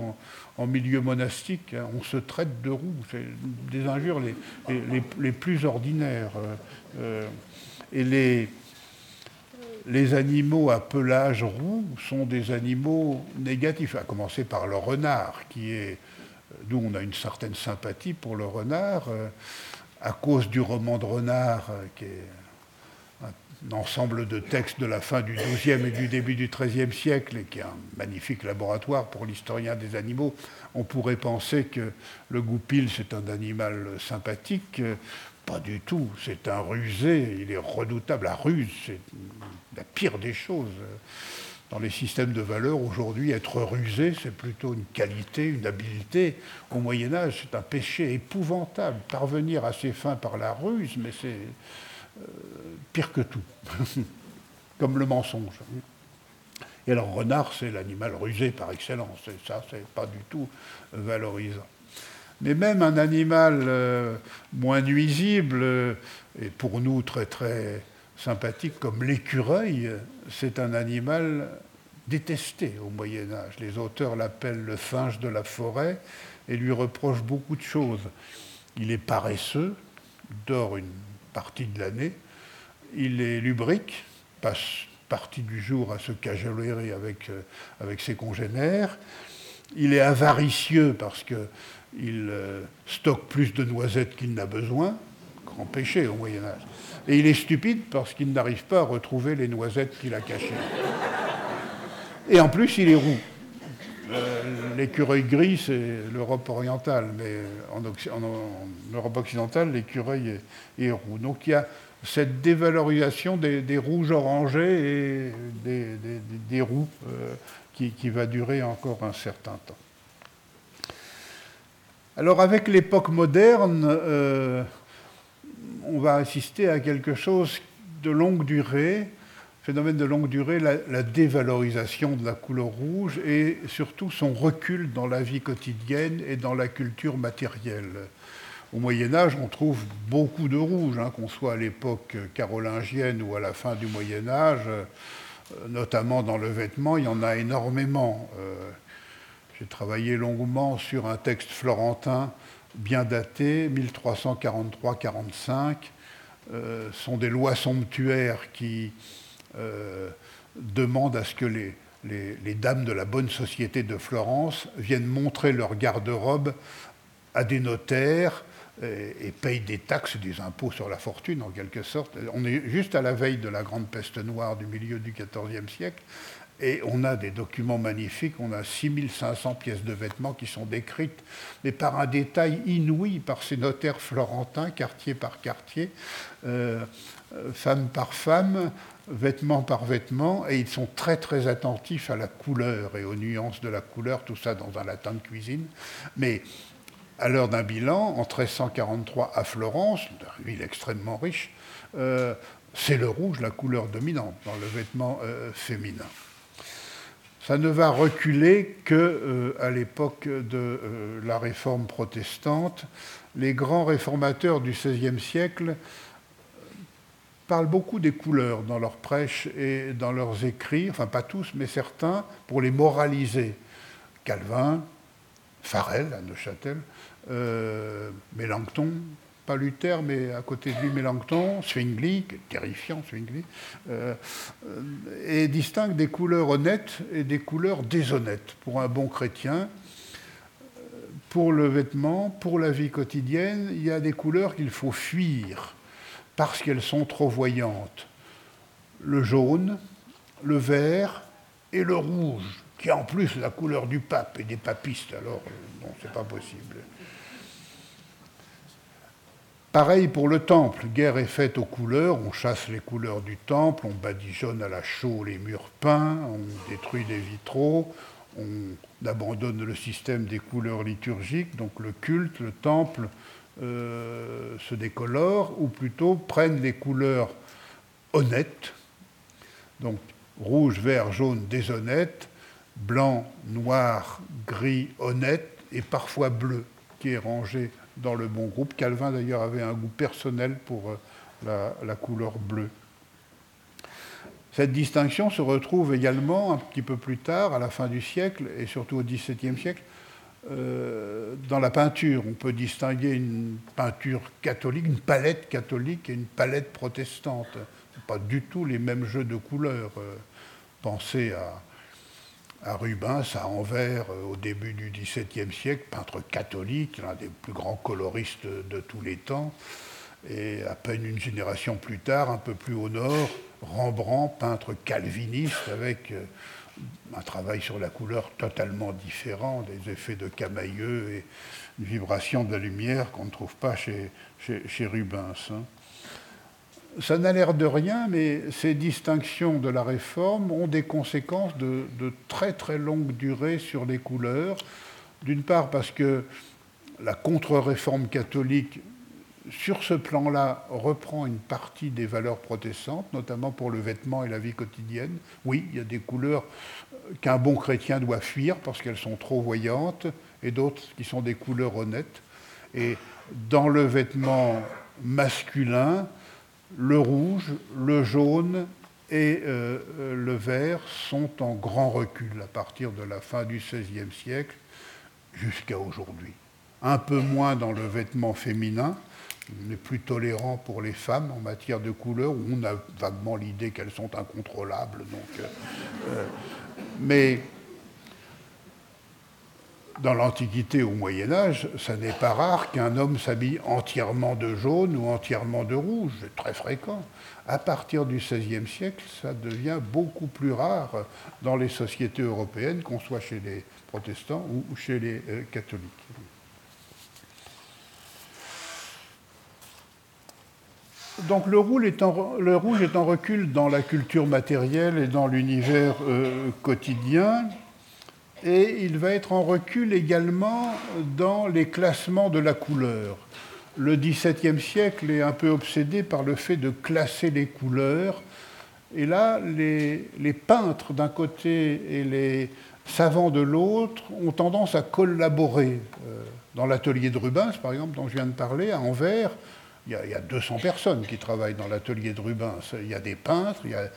en, milieu monastique. On se traite de roux. C'est des injures les plus ordinaires. Euh, et les, animaux à pelage roux sont des animaux négatifs, à commencer par le renard, qui est. Nous, on a une certaine sympathie pour le renard, euh, à cause du roman de renard, euh, qui est ensemble de textes de la fin du XIIe et du début du XIIIe siècle, et qui est un magnifique laboratoire pour l'historien des animaux. On pourrait penser que le goupil, c'est un animal sympathique. Pas du tout, c'est un rusé, il est redoutable. La ruse, c'est la pire des choses. Dans les systèmes de valeurs, aujourd'hui, être rusé, c'est plutôt une qualité, une habileté. Au Moyen Âge, c'est un péché épouvantable. Parvenir à ses fins par la ruse, mais c'est pire que tout, comme le mensonge. Et alors, renard, c'est l'animal rusé par excellence. Et ça, c'est pas du tout valorisant. Mais même un animal euh, moins nuisible, euh, et pour nous très très sympathique comme l'écureuil, c'est un animal détesté au Moyen Âge. Les auteurs l'appellent le singe de la forêt et lui reprochent beaucoup de choses. Il est paresseux, dort une partie de l'année, il est lubrique, passe partie du jour à se cajoler avec, euh, ses congénères, il est avaricieux parce que il euh, stocke plus de noisettes qu'il n'a besoin, grand péché au Moyen Âge. Et il est stupide parce qu'il n'arrive pas à retrouver les noisettes qu'il a cachées. Et en plus, il est roux. Euh, l'écureuil gris, c'est l'Europe orientale, mais en, Europe occidentale, l'écureuil est, roux. Donc il y a cette dévalorisation des, rouges orangés et des, roux euh, qui, qui va durer encore un certain temps. Alors avec l'époque moderne, euh, on va assister à quelque chose de longue durée, phénomène de longue durée, la, dévalorisation de la couleur rouge et surtout son recul dans la vie quotidienne et dans la culture matérielle. Au Moyen Âge, on trouve beaucoup de rouge, hein, qu'on soit à l'époque carolingienne ou à la fin du Moyen Âge, euh, notamment dans le vêtement, il y en a énormément. Euh, j'ai travaillé longuement sur un texte florentin bien daté, 1343-45. Euh, sont des lois somptuaires qui euh, demandent à ce que les, dames de la bonne société de Florence viennent montrer leur garde-robe à des notaires et, payent des taxes, des impôts sur la fortune en quelque sorte. On est juste à la veille de la grande peste noire du milieu du XIVe siècle. Et on a des documents magnifiques, on a 6500 pièces de vêtements qui sont décrites, mais par un détail inouï par ces notaires florentins, quartier par quartier, euh, femme par femme, vêtement par vêtement, et ils sont très très attentifs à la couleur et aux nuances de la couleur, tout ça dans un latin de cuisine. Mais à l'heure d'un bilan, en 1343 à Florence, une ville extrêmement riche, euh, c'est le rouge la couleur dominante dans le vêtement euh, féminin ça ne va reculer que euh, à l'époque de euh, la réforme protestante. Les grands réformateurs du XVIe siècle parlent beaucoup des couleurs dans leurs prêches et dans leurs écrits, enfin pas tous, mais certains, pour les moraliser. Calvin, Farel à Neuchâtel, euh, pas Luther, mais à côté de lui Mélenchon, Zwingli, terrifiant Zwingli, euh, et distingue des couleurs honnêtes et des couleurs déshonnêtes. Pour un bon chrétien, pour le vêtement, pour la vie quotidienne, il y a des couleurs qu'il faut fuir parce qu'elles sont trop voyantes. Le jaune, le vert et le rouge, qui est en plus la couleur du pape et des papistes, alors non, c'est pas possible. Pareil pour le temple, guerre est faite aux couleurs, on chasse les couleurs du temple, on badigeonne à la chaux les murs peints, on détruit les vitraux, on abandonne le système des couleurs liturgiques, donc le culte, le temple euh, se décolore, ou plutôt prennent les couleurs honnêtes, donc rouge, vert, jaune, déshonnête, blanc, noir, gris, honnête, et parfois bleu, qui est rangé dans le bon groupe. Calvin d'ailleurs avait un goût personnel pour euh, la, couleur bleue. Cette distinction se retrouve également un petit peu plus tard, à la fin du siècle, et surtout au XVIIe siècle, euh, dans la peinture. On peut distinguer une peinture catholique, une palette catholique et une palette protestante. Ce pas du tout les mêmes jeux de couleurs. Euh, pensez à, à Rubens, à Anvers, euh, au début du XVIIe siècle, peintre catholique, l'un des plus grands coloristes de tous les temps. Et à peine une génération plus tard, un peu plus au nord, Rembrandt, peintre calviniste, avec un travail sur la couleur totalement différent, des effets de camailleux et une vibration de la lumière qu'on ne trouve pas chez, Rubens. Hein ça n'a l'air de rien, mais ces distinctions de la réforme ont des conséquences de, très très longue durée sur les couleurs. D'une part parce que la contre-réforme catholique, sur ce plan-là, reprend une partie des valeurs protestantes, notamment pour le vêtement et la vie quotidienne. Oui, il y a des couleurs qu'un bon chrétien doit fuir parce qu'elles sont trop voyantes, et d'autres qui sont des couleurs honnêtes. Et dans le vêtement masculin, le rouge, le jaune et euh, euh, le vert sont en grand recul à partir de la fin du XVIe siècle jusqu'à aujourd'hui. Un peu moins dans le vêtement féminin, on est plus tolérant pour les femmes en matière de couleur, où on a vaguement l'idée qu'elles sont incontrôlables. Donc, euh, mais dans l'Antiquité au Moyen Âge, ça n'est pas rare qu'un homme s'habille entièrement de jaune ou entièrement de rouge, c'est très fréquent. À partir du XVIe siècle, ça devient beaucoup plus rare dans les sociétés européennes, qu'on soit chez les protestants ou chez les euh, catholiques. Donc le rouge, est en, recul dans la culture matérielle et dans l'univers euh, quotidien et il va être en recul également dans les classements de la couleur. Le XVIIe siècle est un peu obsédé par le fait de classer les couleurs. Et là, les, peintres d'un côté et les savants de l'autre ont tendance à collaborer. Euh, dans l'atelier de Rubens, par exemple, dont je viens de parler, à Anvers, il y, a, il y a 200 personnes qui travaillent dans l'atelier de Rubens. Il y a des peintres, il y a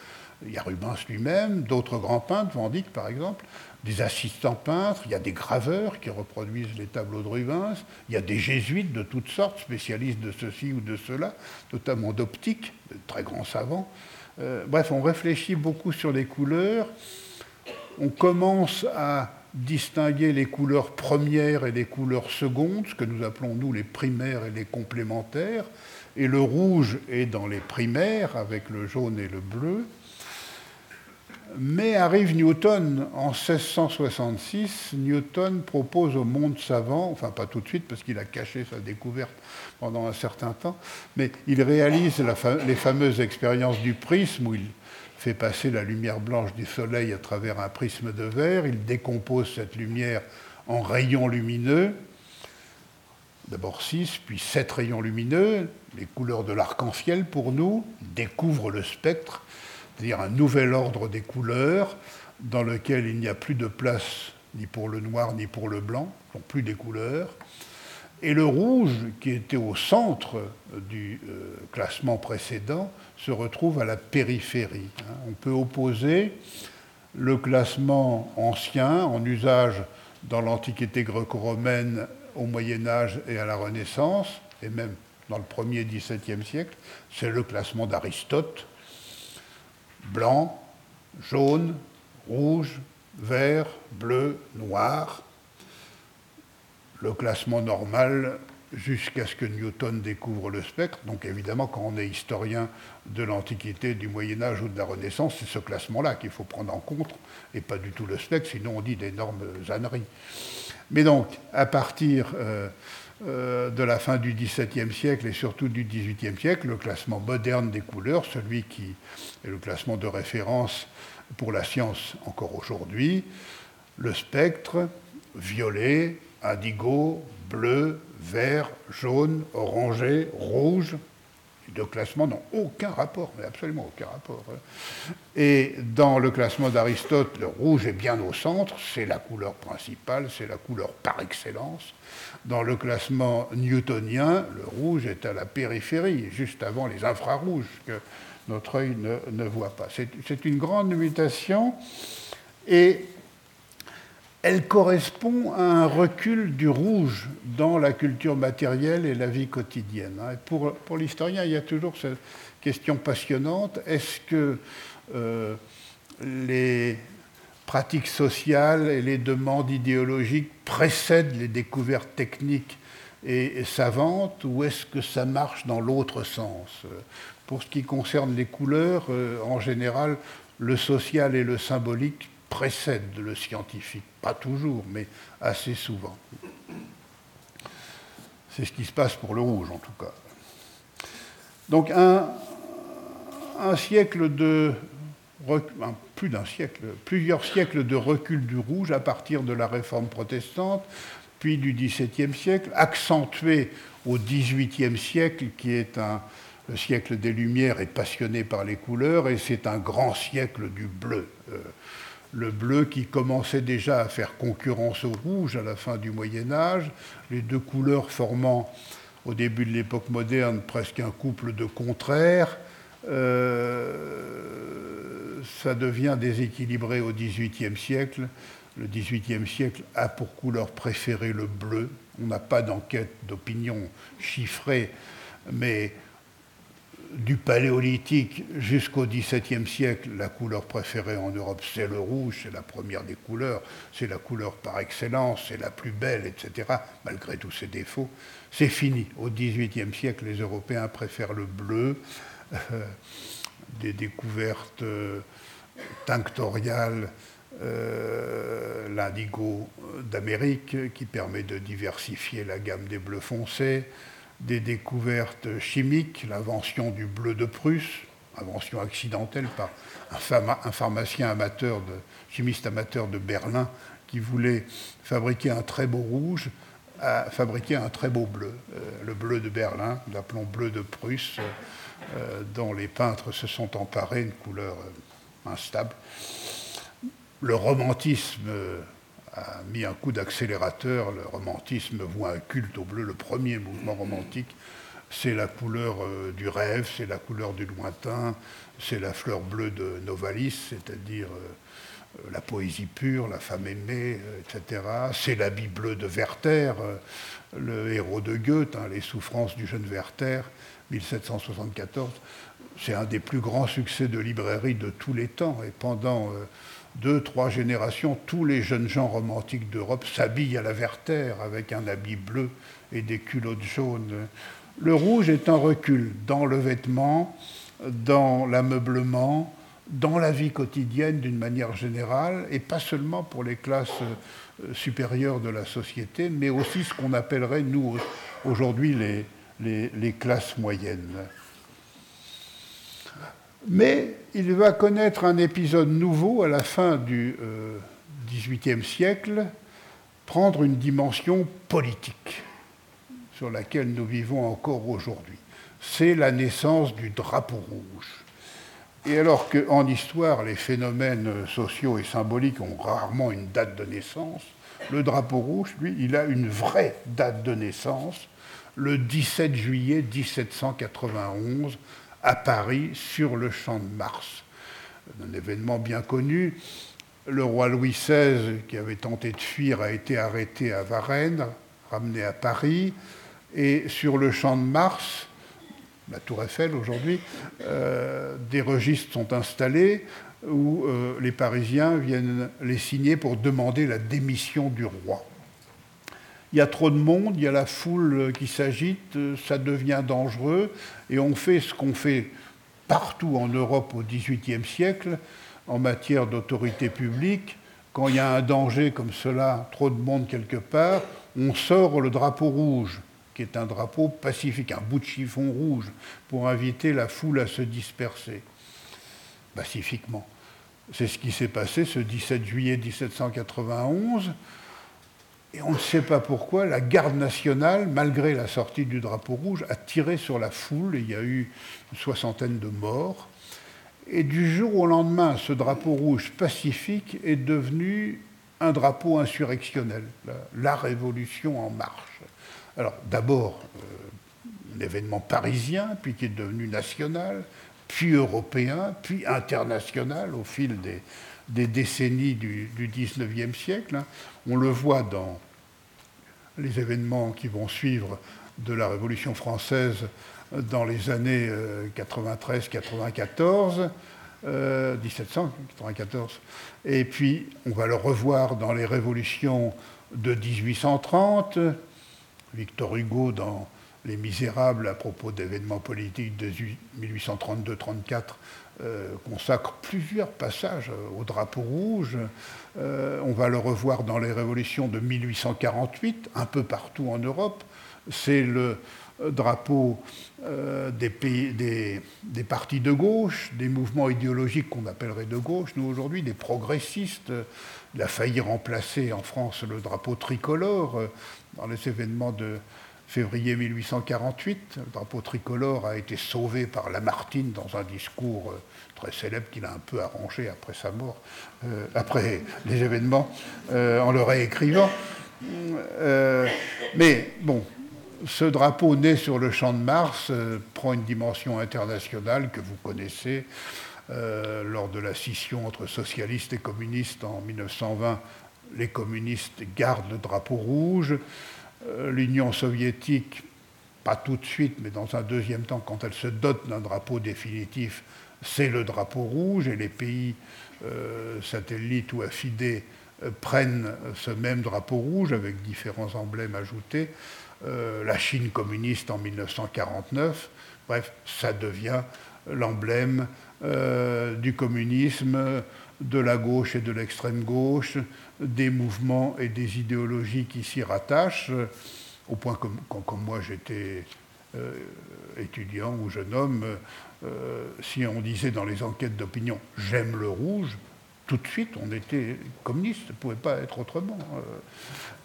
Il y a Rubens lui-même, d'autres grands peintres, Van Dyck par exemple, des assistants peintres, il y a des graveurs qui reproduisent les tableaux de Rubens, il y a des jésuites de toutes sortes, spécialistes de ceci ou de cela, notamment d'optique, de très grands savants. Euh, bref, on réfléchit beaucoup sur les couleurs. On commence à distinguer les couleurs premières et les couleurs secondes, ce que nous appelons nous les primaires et les complémentaires. Et le rouge est dans les primaires avec le jaune et le bleu. Mais arrive Newton en 1666. Newton propose au monde savant, enfin pas tout de suite parce qu'il a caché sa découverte pendant un certain temps, mais il réalise les fameuses expériences du prisme où il fait passer la lumière blanche du soleil à travers un prisme de verre, il décompose cette lumière en rayons lumineux, d'abord six, puis sept rayons lumineux, les couleurs de l'arc-en-ciel pour nous, découvre le spectre, c'est-à-dire un nouvel ordre des couleurs dans lequel il n'y a plus de place ni pour le noir ni pour le blanc, donc plus des couleurs. Et le rouge, qui était au centre du euh, classement précédent, se retrouve à la périphérie. Hein. On peut opposer le classement ancien, en usage dans l'Antiquité gréco-romaine, au Moyen Âge et à la Renaissance, et même dans le premier XVIIe siècle, c'est le classement d'Aristote, blanc, jaune, rouge, vert, bleu, noir. Le classement normal jusqu'à ce que Newton découvre le spectre. Donc évidemment, quand on est historien de l'Antiquité, du Moyen Âge ou de la Renaissance, c'est ce classement-là qu'il faut prendre en compte, et pas du tout le spectre, sinon on dit d'énormes âneries. Mais donc, à partir euh, euh, de la fin du XVIIe siècle et surtout du XVIIIe siècle, le classement moderne des couleurs, celui qui est le classement de référence pour la science encore aujourd'hui, le spectre, violet, indigo, bleu, vert, jaune, orangé, rouge, les deux classements n'ont aucun rapport, mais absolument aucun rapport. Hein. Et dans le classement d'Aristote, le rouge est bien au centre, c'est la couleur principale, c'est la couleur par excellence. Dans le classement newtonien, le rouge est à la périphérie, juste avant les infrarouges que notre œil ne, voit pas. C'est une grande mutation elle correspond à un recul du rouge dans la culture matérielle et la vie quotidienne. Hein. pour, l'historien, il y a toujours cette question passionnante. Est-ce que euh, les pratiques sociales et les demandes idéologiques précèdent les découvertes techniques et, savantes ou est-ce que ça marche dans l'autre sens? Pour ce qui concerne les couleurs, euh, en général, le social et le symbolique précèdent le scientifique. Pas toujours, mais assez souvent. C'est ce qui se passe pour le rouge, en tout cas. Donc un, un siècle de plus d'un siècle, plusieurs siècles de recul du rouge à partir de la réforme protestante, puis du XVIIe siècle, accentué au XVIIIe siècle, qui est un, le siècle des Lumières et passionné par les couleurs, et c'est un grand siècle du bleu. Euh, le bleu qui commençait déjà à faire concurrence au rouge à la fin du Moyen Âge, les deux couleurs formant au début de l'époque moderne presque un couple de contraires. Euh, ça devient déséquilibré au XVIIIe siècle. Le XVIIIe siècle a pour couleur préférée le bleu. On n'a pas d'enquête d'opinion chiffrée, mais du paléolithique jusqu'au XVIIe siècle, la couleur préférée en Europe, c'est le rouge, c'est la première des couleurs, c'est la couleur par excellence, c'est la plus belle, etc., malgré tous ses défauts. C'est fini. Au XVIIIe siècle, les Européens préfèrent le bleu, euh, des découvertes euh, tinctoriales, euh, l'indigo d'Amérique, qui permet de diversifier la gamme des bleus foncés, des découvertes chimiques, l'invention du bleu de Prusse, invention accidentelle par un, pharmacien amateur, de, chimiste amateur de Berlin, qui voulait fabriquer un très beau rouge, a fabriqué un très beau bleu, euh, le bleu de Berlin, nous l'appelons bleu de Prusse, euh, dont les peintres se sont emparés, une couleur euh, instable. Le romantisme a mis un coup d'accélérateur. Le romantisme voit un culte au bleu. Le premier mouvement romantique c'est la couleur du rêve, c'est la couleur du lointain, c'est la fleur bleue de Novalis, c'est-à-dire la poésie pure, la femme aimée, etc. C'est l'habit bleu de Werther, le héros de Goethe, hein, les souffrances du jeune Werther, 1774. C'est un des plus grands succès de librairie de tous les temps. Et pendant euh, deux, trois générations, tous les jeunes gens romantiques d'Europe s'habillent à la Werther avec un habit bleu et des culottes jaunes. Le rouge est un recul dans le vêtement, dans l'ameublement, dans la vie quotidienne d'une manière générale, et pas seulement pour les classes euh, supérieures de la société, mais aussi ce qu'on appellerait, nous, aujourd'hui, les, les, classes moyennes. Mais il va connaître un épisode nouveau à la fin du XVIIIe euh, siècle, prendre une dimension politique sur laquelle nous vivons encore aujourd'hui. C'est la naissance du drapeau rouge. Et alors qu'en histoire, les phénomènes sociaux et symboliques ont rarement une date de naissance, le drapeau rouge, lui, il a une vraie date de naissance, le 17 juillet 1791, à Paris, sur le champ de Mars. Un événement bien connu. Le roi Louis XVI, qui avait tenté de fuir, a été arrêté à Varennes, ramené à Paris. Et sur le champ de Mars, la Tour Eiffel aujourd'hui, euh, des registres sont installés où euh, les Parisiens viennent les signer pour demander la démission du roi. Il y a trop de monde, il y a la foule qui s'agite, ça devient dangereux, et on fait ce qu'on fait partout en Europe au XVIIIe siècle en matière d'autorité publique. Quand il y a un danger comme cela, trop de monde quelque part, on sort le drapeau rouge qui est un drapeau pacifique, un bout de chiffon rouge, pour inviter la foule à se disperser pacifiquement. C'est ce qui s'est passé ce 17 juillet 1791. Et on ne sait pas pourquoi, la garde nationale, malgré la sortie du drapeau rouge, a tiré sur la foule. Il y a eu une soixantaine de morts. Et du jour au lendemain, ce drapeau rouge pacifique est devenu un drapeau insurrectionnel, la révolution en marche. Alors d'abord, euh, un événement parisien, puis qui est devenu national, puis européen, puis international au fil des, décennies du, XIXe siècle. Hein. On le voit dans les événements qui vont suivre de la Révolution française dans les années 93-94, euh, 1794. Euh, Et puis, on va le revoir dans les révolutions de 1830, Victor Hugo dans Les Misérables à propos d'événements politiques de 1832-34 euh, consacre plusieurs passages au drapeau rouge. Euh, on va le revoir dans les révolutions de 1848, un peu partout en Europe. C'est le drapeau euh, des, pays, des, partis de gauche, des mouvements idéologiques qu'on appellerait de gauche, nous aujourd'hui, des progressistes. Il a failli remplacer en France le drapeau tricolore dans les événements de février 1848. Le drapeau tricolore a été sauvé par Lamartine dans un discours euh, très célèbre qu'il a un peu arrangé après sa mort, euh, après les événements, euh, en le réécrivant. mais bon, ce drapeau né sur le champ de Mars prend une dimension internationale que vous connaissez. lors de la scission entre socialistes et communistes en 1920, les communistes gardent le drapeau rouge. Euh, L'Union soviétique, pas tout de suite, mais dans un deuxième temps, quand elle se dote d'un drapeau définitif, c'est le drapeau rouge, et les pays euh, satellites ou affidés euh, prennent ce même drapeau rouge avec différents emblèmes ajoutés. la Chine communiste en 1949, bref, ça devient l'emblème du communisme de la gauche et de l'extrême gauche, des mouvements et des idéologies qui s'y rattachent, au point que quand, moi j'étais euh, étudiant ou jeune homme, euh, si on disait dans les enquêtes d'opinion j'aime le rouge, tout de suite on était communiste, ça ne pouvait pas être autrement.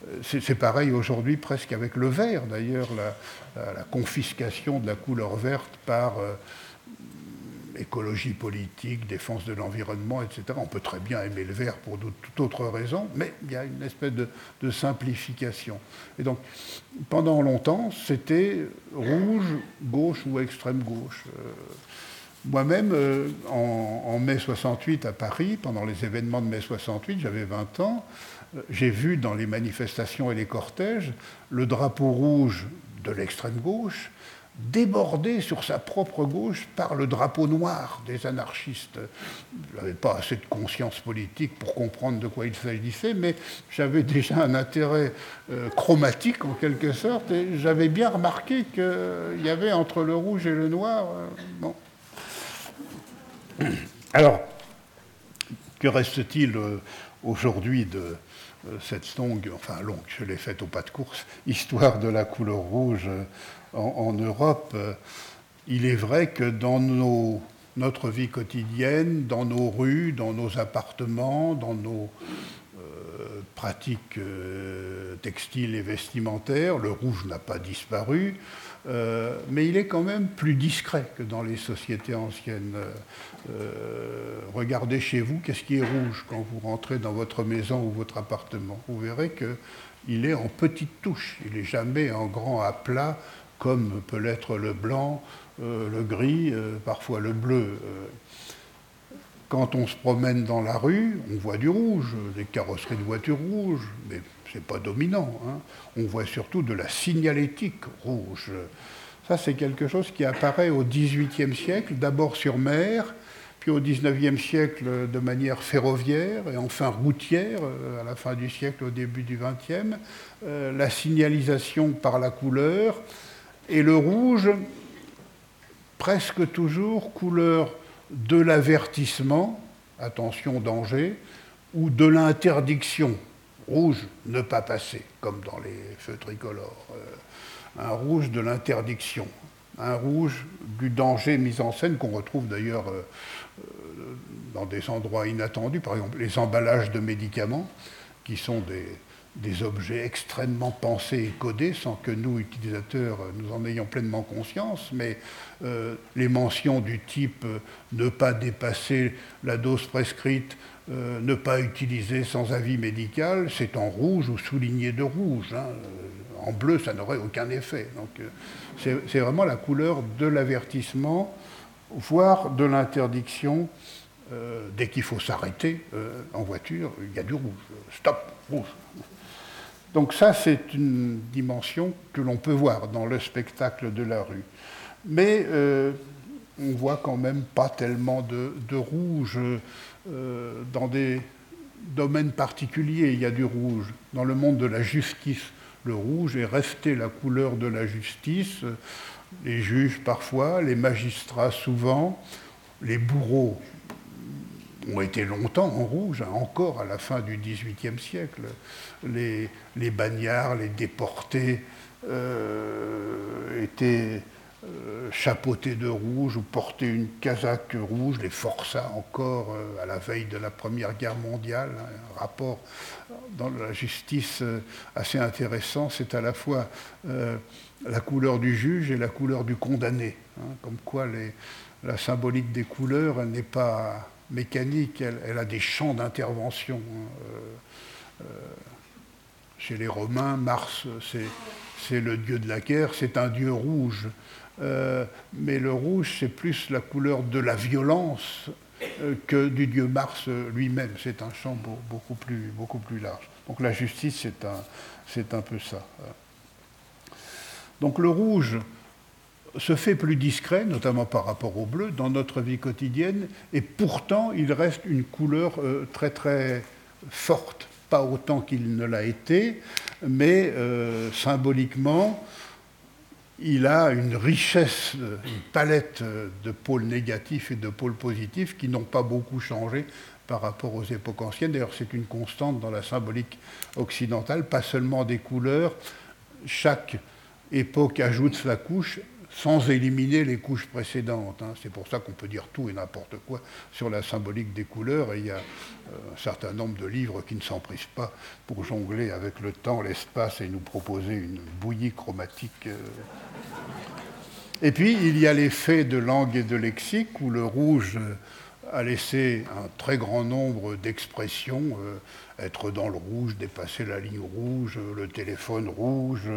Euh, c'est pareil aujourd'hui presque avec le vert d'ailleurs, la, confiscation de la couleur verte par écologie politique, défense de l'environnement, etc. On peut très bien aimer le vert pour toute autre raison, mais il y a une espèce de, simplification. Et donc, pendant longtemps, c'était rouge, gauche ou extrême gauche. Euh, moi-même, euh, en, mai 68 à Paris, pendant les événements de mai 68, j'avais 20 ans, euh, j'ai vu dans les manifestations et les cortèges le drapeau rouge de l'extrême gauche débordé sur sa propre gauche par le drapeau noir des anarchistes. Je n'avais pas assez de conscience politique pour comprendre de quoi il s'agissait, mais j'avais déjà un intérêt euh, chromatique en quelque sorte, et j'avais bien remarqué qu'il y avait entre le rouge et le noir. bon. Alors, que reste-t-il euh, aujourd'hui de euh, cette longue, enfin longue, je l'ai faite au pas de course, histoire de la couleur rouge euh, en, Europe Il est vrai que dans notre vie quotidienne, dans nos rues, dans nos appartements, dans nos pratiques textiles et vestimentaires, le rouge n'a pas disparu. Euh, mais il est quand même plus discret que dans les sociétés anciennes. Euh, regardez chez vous, qu'est-ce qui est rouge quand vous rentrez dans votre maison ou votre appartement? Vous verrez qu'il est en petites touches, il n'est jamais en grand à plat comme peut l'être le blanc, euh, le gris, parfois le bleu. Quand on se promène dans la rue, on voit du rouge, des carrosseries de voitures rouges, mais ce n'est pas dominant. Hein. On voit surtout de la signalétique rouge. Ça, c'est quelque chose qui apparaît au XVIIIe siècle, d'abord sur mer, puis au XIXe siècle de manière ferroviaire et enfin routière, euh, à la fin du siècle, au début du XXe. Euh, la signalisation par la couleur et le rouge, presque toujours couleur de l'avertissement, attention danger, ou de l'interdiction, rouge ne pas passer, comme dans les feux tricolores, euh, un rouge de l'interdiction, un rouge du danger mis en scène qu'on retrouve d'ailleurs euh, euh, dans des endroits inattendus, par exemple les emballages de médicaments, qui sont des, des objets extrêmement pensés et codés sans que nous, utilisateurs, nous en ayons pleinement conscience, mais euh, les mentions du type euh, ne pas dépasser la dose prescrite, euh, ne pas utiliser sans avis médical, c'est en rouge ou souligné de rouge. Hein. En bleu, ça n'aurait aucun effet. Donc c'est vraiment la couleur de l'avertissement, voire de l'interdiction. dès qu'il faut s'arrêter en voiture, il y a du rouge. Stop, rouge. Donc ça, c'est une dimension que l'on peut voir dans le spectacle de la rue. Mais euh, on voit quand même pas tellement de, rouge euh, dans des domaines particuliers. Il y a du rouge. Dans le monde de la justice, le rouge est resté la couleur de la justice. Les juges parfois, les magistrats souvent, les bourreaux ont été longtemps en rouge, hein, encore à la fin du XVIIIe siècle. Les, bagnards, les déportés euh, étaient euh, chapeautés de rouge ou portaient une casaque rouge, les forçats encore euh, à la veille de la Première Guerre mondiale. Hein, un rapport dans la justice assez intéressant, c'est à la fois la couleur du juge et la couleur du condamné. Hein, comme quoi la symbolique des couleurs n'est pas mécanique, elle, a des champs d'intervention. Hein, euh, euh, chez les Romains, Mars, c'est le dieu de la guerre, c'est un dieu rouge. Euh, mais le rouge, c'est plus la couleur de la violence que du dieu Mars lui-même. C'est un champ beaucoup plus, beaucoup plus large. Donc la justice, c'est un, un peu ça. Donc le rouge, se fait plus discret, notamment par rapport au bleu, dans notre vie quotidienne, et pourtant il reste une couleur euh, très très forte, pas autant qu'il ne l'a été, mais euh, symboliquement, il a une richesse, une palette de pôles négatifs et de pôles positifs qui n'ont pas beaucoup changé par rapport aux époques anciennes. D'ailleurs, c'est une constante dans la symbolique occidentale, pas seulement des couleurs. Chaque époque ajoute sa couche sans éliminer les couches précédentes. Hein. C'est pour ça qu'on peut dire tout et n'importe quoi sur la symbolique des couleurs, et il y a euh, un certain nombre de livres qui ne s'en prisent pas pour jongler avec le temps, l'espace et nous proposer une bouillie chromatique. Euh. Et puis, il y a les faits de langue et de lexique, où le rouge a laissé un très grand nombre d'expressions, euh, être dans le rouge, dépasser la ligne rouge, le téléphone rouge,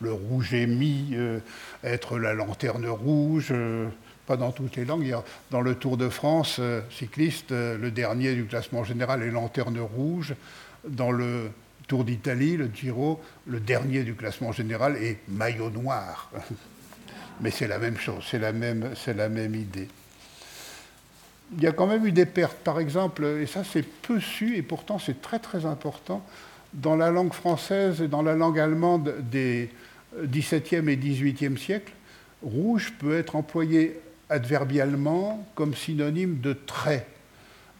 le rouge émis, euh, être la lanterne rouge, euh, pas dans toutes les langues. Dans le Tour de France cycliste, le dernier du classement général est lanterne rouge. Dans le Tour d'Italie, le Giro, le dernier du classement général est maillot noir. Mais c'est la même chose, c'est la même idée il y a quand même eu des pertes. Par exemple, et ça c'est peu su, et pourtant c'est très très important, dans la langue française et dans la langue allemande des XVIIe et XVIIIe siècles, rouge peut être employé adverbialement comme synonyme de très.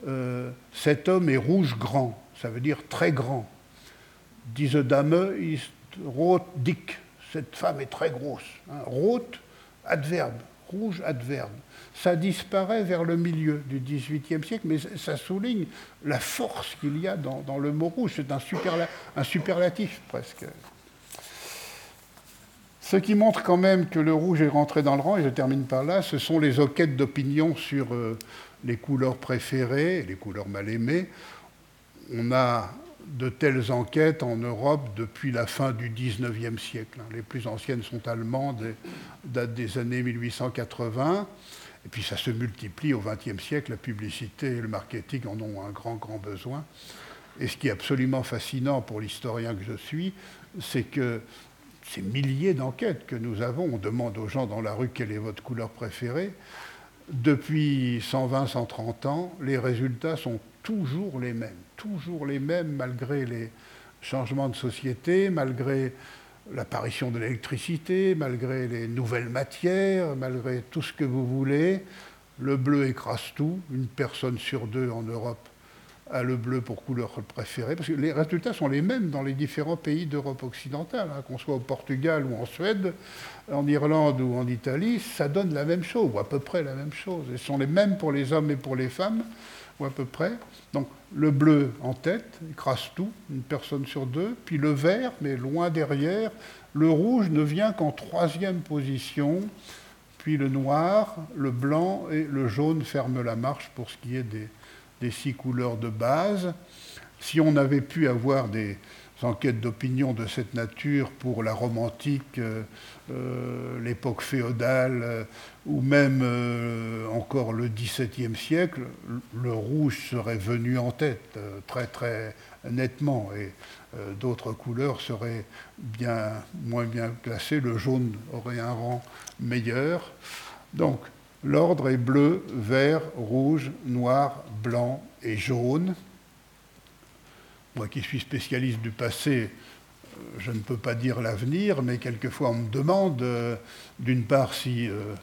Euh, cet homme est rouge grand, ça veut dire très grand. Diese Dame ist rot dick, cette femme est très grosse. Hein. Rot, adverbe, rouge, adverbe ça disparaît vers le milieu du XVIIIe siècle, mais ça souligne la force qu'il y a dans, le mot rouge. C'est un, superlatif presque. Ce qui montre quand même que le rouge est rentré dans le rang, et je termine par là, ce sont les enquêtes d'opinion sur euh, les couleurs préférées les couleurs mal aimées. On a de telles enquêtes en Europe depuis la fin du XIXe siècle. Les plus anciennes sont allemandes datent des années 1880. Et puis ça se multiplie au XXe siècle, la publicité et le marketing en ont un grand, grand besoin. Et ce qui est absolument fascinant pour l'historien que je suis, c'est que ces milliers d'enquêtes que nous avons, on demande aux gens dans la rue quelle est votre couleur préférée, depuis 120, 130 ans, les résultats sont toujours les mêmes, toujours les mêmes malgré les changements de société, malgré l'apparition de l'électricité, malgré les nouvelles matières, malgré tout ce que vous voulez, le bleu écrase tout. Une personne sur deux en Europe a le bleu pour couleur préférée, parce que les résultats sont les mêmes dans les différents pays d'Europe occidentale, hein, qu'on soit au Portugal ou en Suède, en Irlande ou en Italie, ça donne la même chose, ou à peu près la même chose. Ils sont les mêmes pour les hommes et pour les femmes, ou à peu près. Le bleu en tête, écrase tout, une personne sur deux, puis le vert, mais loin derrière. Le rouge ne vient qu'en troisième position, puis le noir, le blanc et le jaune ferment la marche pour ce qui est des, six couleurs de base. Si on avait pu avoir des, enquêtes d'opinion de cette nature pour la romantique, euh, euh, l'époque féodale euh, ou même encore le XVIIe siècle, le rouge serait venu en tête très très nettement et d'autres couleurs seraient bien moins bien classées. Le jaune aurait un rang meilleur. Donc l'ordre est bleu, vert, rouge, noir, blanc et jaune. Moi qui suis spécialiste du passé, euh, je ne peux pas dire l'avenir, mais quelquefois on me demande, euh, d'une part, si euh,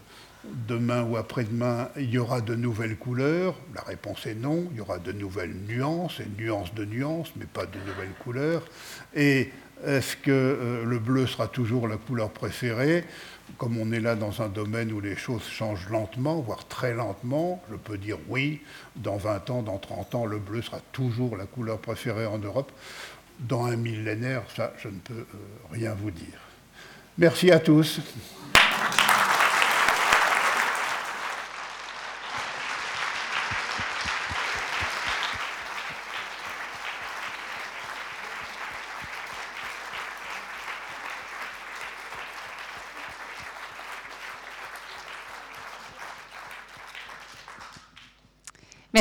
demain ou après-demain il y aura de nouvelles couleurs. La réponse est non. Il y aura de nouvelles nuances, et nuances de nuances, mais pas de nouvelles couleurs. Est-ce que le bleu sera toujours la couleur préférée? Comme on est là dans un domaine où les choses changent lentement, voire très lentement, je peux dire oui, dans 20 ans, dans 30 ans, le bleu sera toujours la couleur préférée en Europe. Dans un millénaire, ça, je ne peux euh, rien vous dire. Merci à tous.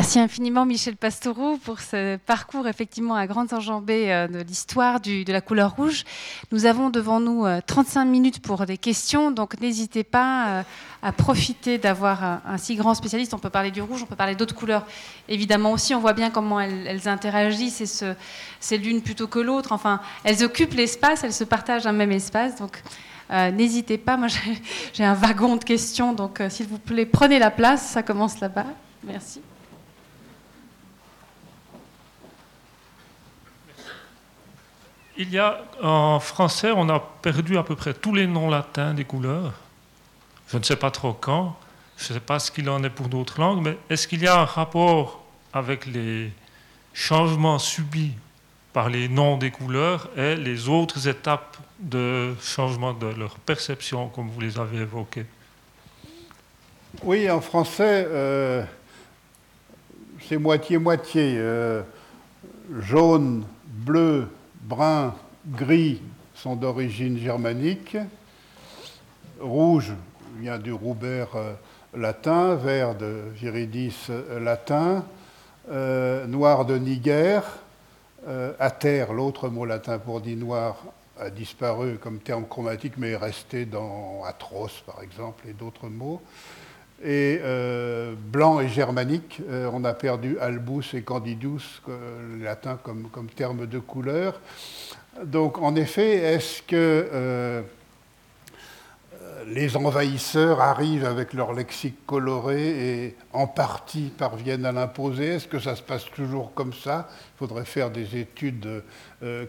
Merci infiniment Michel Pastoureau pour ce parcours effectivement à grandes enjambées euh, de l'histoire de la couleur rouge. Nous avons devant nous 35 euh, minutes pour des questions, donc n'hésitez pas euh, à profiter d'avoir un, si grand spécialiste. On peut parler du rouge, on peut parler d'autres couleurs évidemment aussi. On voit bien comment elles, interagissent c'est l'une plutôt que l'autre. Enfin, elles occupent l'espace, elles se partagent un même espace. Donc n'hésitez pas. Moi j'ai un wagon de questions, donc s'il vous plaît, prenez la place. Ça commence là-bas. Merci. Il y a en français, on a perdu à peu près tous les noms latins des couleurs. Je ne sais pas trop quand, je ne sais pas ce qu'il en est pour d'autres langues, mais est-ce qu'il y a un rapport avec les changements subis par les noms des couleurs et les autres étapes de changement de leur perception, comme vous les avez évoquées? Oui, en français, euh, c'est moitié-moitié. Euh, jaune, bleu, brun, gris sont d'origine germanique. Rouge vient du roubert euh, latin, vert de viridis latin, noir de Niger, terre, l'autre mot latin pour dit noir, a disparu comme terme chromatique, mais est resté dans atroce, par exemple, et d'autres mots. Et euh, blanc et germanique, euh, on a perdu albus et candidus, le latin comme, comme, terme de couleur. Donc, en effet, est-ce que euh, les envahisseurs arrivent avec leur lexique coloré et en partie parviennent à l'imposer? Est-ce que ça se passe toujours comme ça? Il faudrait faire des études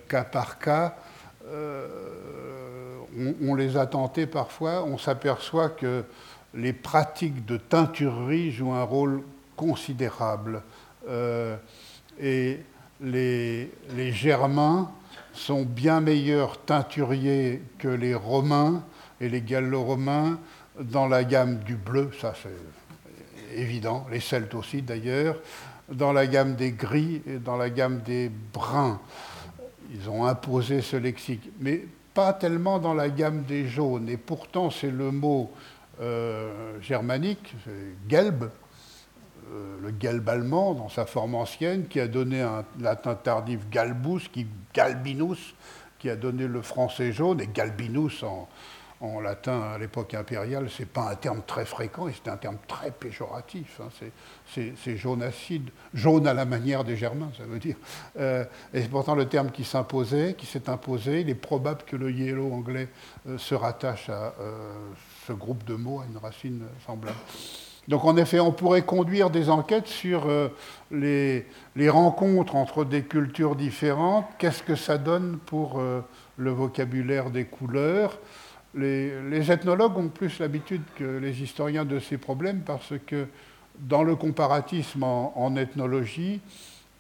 cas par cas. On, les a tentés parfois, on s'aperçoit que les pratiques de teinturerie jouent un rôle considérable. Euh, et les, Germains sont bien meilleurs teinturiers que les Romains et les Gallo-Romains dans la gamme du bleu, ça c'est évident, les Celtes aussi d'ailleurs, dans la gamme des gris et dans la gamme des bruns. Ils ont imposé ce lexique, mais pas tellement dans la gamme des jaunes. Et pourtant, c'est le mot germanique, Gelb, euh, le Gelb allemand dans sa forme ancienne, qui a donné un latin tardif Galbus, qui Galbinus, qui a donné le français jaune, et Galbinus en, en latin à l'époque impériale, ce n'est pas un terme très fréquent et c'est un terme très péjoratif. Hein. C'est jaune acide, jaune à la manière des Germains, ça veut dire. Euh, et c'est pourtant le terme qui s'imposait, qui s'est imposé. Il est probable que le yellow anglais euh, se rattache à euh, ce groupe de mots, à une racine semblable. Donc en effet, on pourrait conduire des enquêtes sur les, les, rencontres entre des cultures différentes. Qu'est-ce que ça donne pour le vocabulaire des couleurs? Les, ethnologues ont plus l'habitude que les historiens de ces problèmes parce que dans le comparatisme en, ethnologie,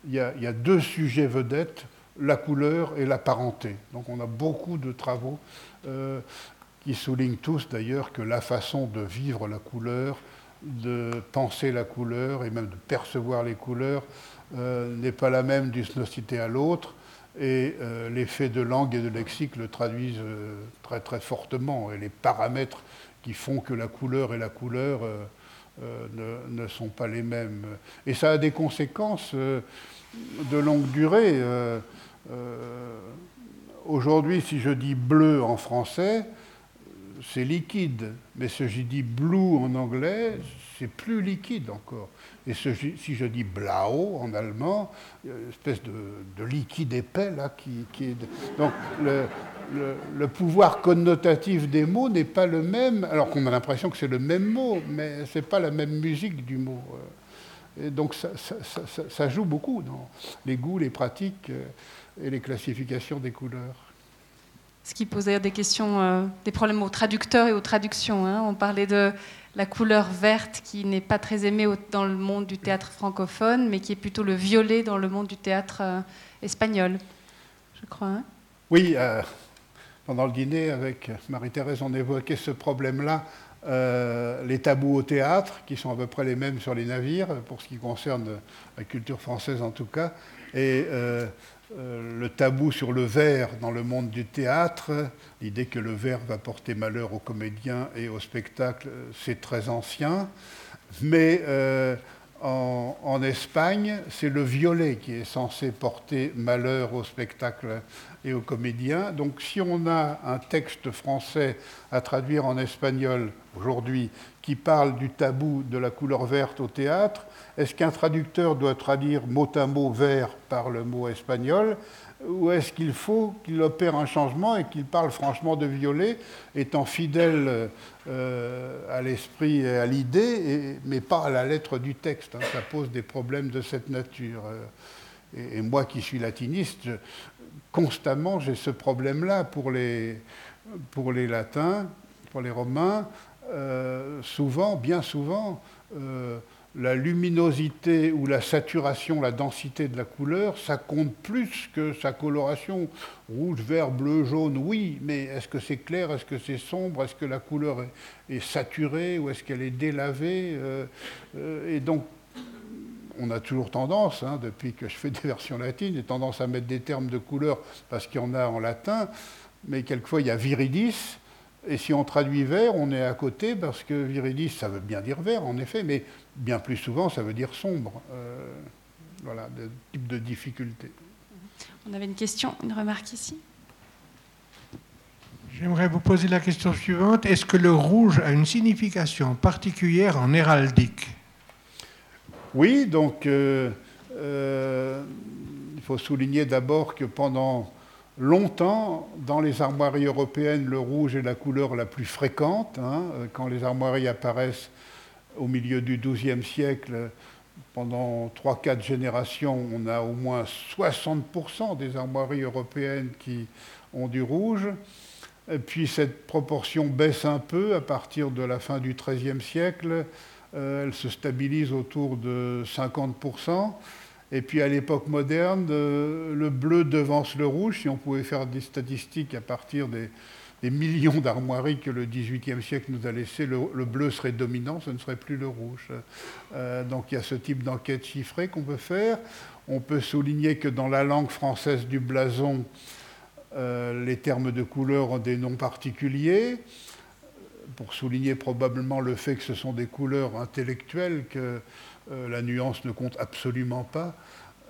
il y, a, deux sujets vedettes, la couleur et la parenté. Donc on a beaucoup de travaux euh, qui soulignent tous d'ailleurs que la façon de vivre la couleur, de penser la couleur et même de percevoir les couleurs euh, n'est pas la même d'une société à l'autre et euh, les faits de langue et de lexique le traduisent euh, très très fortement, et les paramètres qui font que la couleur et la couleur euh, ne, sont pas les mêmes. Et ça a des conséquences de longue durée. Aujourd'hui, si je dis bleu en français, c'est liquide, mais si je dis blue en anglais, c'est plus liquide encore. Et si je dis blau en allemand, une espèce de, liquide épais là qui, est. Donc le, pouvoir connotatif des mots n'est pas le même, alors qu'on a l'impression que c'est le même mot, mais ce n'est pas la même musique du mot. Et donc ça, joue beaucoup dans les goûts, les pratiques euh, et les classifications des couleurs. Ce qui posait des questions, euh, des problèmes aux traducteurs et aux traductions. Hein. On parlait de la couleur verte qui n'est pas très aimée dans le monde du théâtre francophone, mais qui est plutôt le violet dans le monde du théâtre euh, espagnol, je crois. Hein. oui, euh, pendant le dîner avec Marie-Thérèse, on évoquait ce problème-là, euh, les tabous au théâtre, qui sont à peu près les mêmes sur les navires, pour ce qui concerne la culture française en tout cas, euh, le tabou sur le verre dans le monde du théâtre, l'idée que le verre va porter malheur aux comédiens et au spectacle, c'est très ancien. Mais euh, en, Espagne, c'est le violet qui est censé porter malheur au spectacle et aux comédiens. Donc si on a un texte français à traduire en espagnol aujourd'hui qui parle du tabou de la couleur verte au théâtre, est-ce qu'un traducteur doit traduire mot à mot vert par le mot espagnol ou est-ce qu'il faut qu'il opère un changement et qu'il parle franchement de violet, étant fidèle euh, à l'esprit et à l'idée, mais pas à la lettre du texte hein? Ça pose des problèmes de cette nature. Et, moi qui suis latiniste, constamment j'ai ce problème-là pour les, pour les latins, pour les romains. Euh, souvent, bien souvent, euh, la luminosité ou la saturation, la densité de la couleur, ça compte plus que sa coloration. Rouge, vert, bleu, jaune, oui, mais est-ce que c'est clair, est-ce que c'est sombre, est-ce que la couleur est, saturée ou est-ce qu'elle est délavée euh, Et donc, on a toujours tendance, hein, depuis que je fais des versions latines, j'ai tendance à mettre des termes de couleur parce qu'il y en a en latin, mais quelquefois il y a viridis, et si on traduit vert, on est à côté parce que viridis, ça veut bien dire vert, en effet, mais bien plus souvent, ça veut dire sombre. Euh, voilà, de type de difficulté. On avait une question, une remarque ici? J'aimerais vous poser la question suivante. Est-ce que le rouge a une signification particulière en héraldique? Oui, donc euh, euh, il faut souligner d'abord que pendant longtemps, dans les armoiries européennes, le rouge est la couleur la plus fréquente. Hein. quand les armoiries apparaissent au milieu du XIIe siècle, pendant 3-4 générations, on a au moins 60% des armoiries européennes qui ont du rouge. Puis cette proportion baisse un peu à partir de la fin du XIIIe siècle. Euh, elle se stabilise autour de 50%. Et puis à l'époque moderne, euh, le bleu devance le rouge. Si on pouvait faire des statistiques à partir des, millions d'armoiries que le XVIIIe siècle nous a laissé, le, bleu serait dominant, ce ne serait plus le rouge. Euh, donc il y a ce type d'enquête chiffrée qu'on peut faire. On peut souligner que dans la langue française du blason, les termes de couleur ont des noms particuliers, pour souligner probablement le fait que ce sont des couleurs intellectuelles, que euh, la nuance ne compte absolument pas.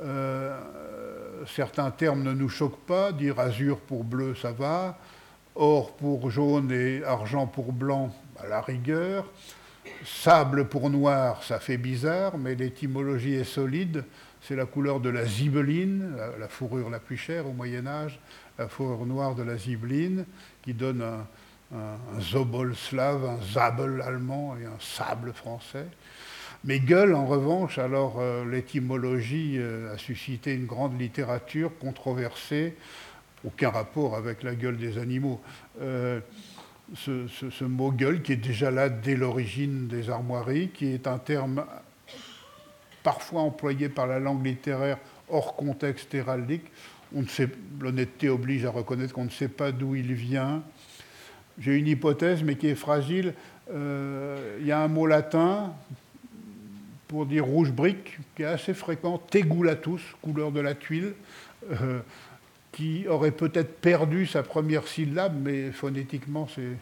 Euh, certains termes ne nous choquent pas, dire azur pour bleu, ça va, or pour jaune et argent pour blanc, à la rigueur, sable pour noir, ça fait bizarre, mais l'étymologie est solide, c'est la couleur de la zibeline, la, fourrure la plus chère au Moyen Âge, la fourrure noire de la zibeline, qui donne un, un zobol slave, un zabel allemand et un sable français. Mais gueule, en revanche, alors euh, l'étymologie euh, a suscité une grande littérature controversée, aucun rapport avec la gueule des animaux. Euh, ce, mot gueule, qui est déjà là dès l'origine des armoiries, qui est un terme parfois employé par la langue littéraire hors contexte héraldique. L'honnêteté oblige à reconnaître qu'on ne sait pas d'où il vient. J'ai une hypothèse, mais qui est fragile. Il y a un mot latin pour dire rouge brique, qui est assez fréquent, tegulatus, couleur de la tuile, euh, qui aurait peut-être perdu sa première syllabe, mais phonétiquement c'est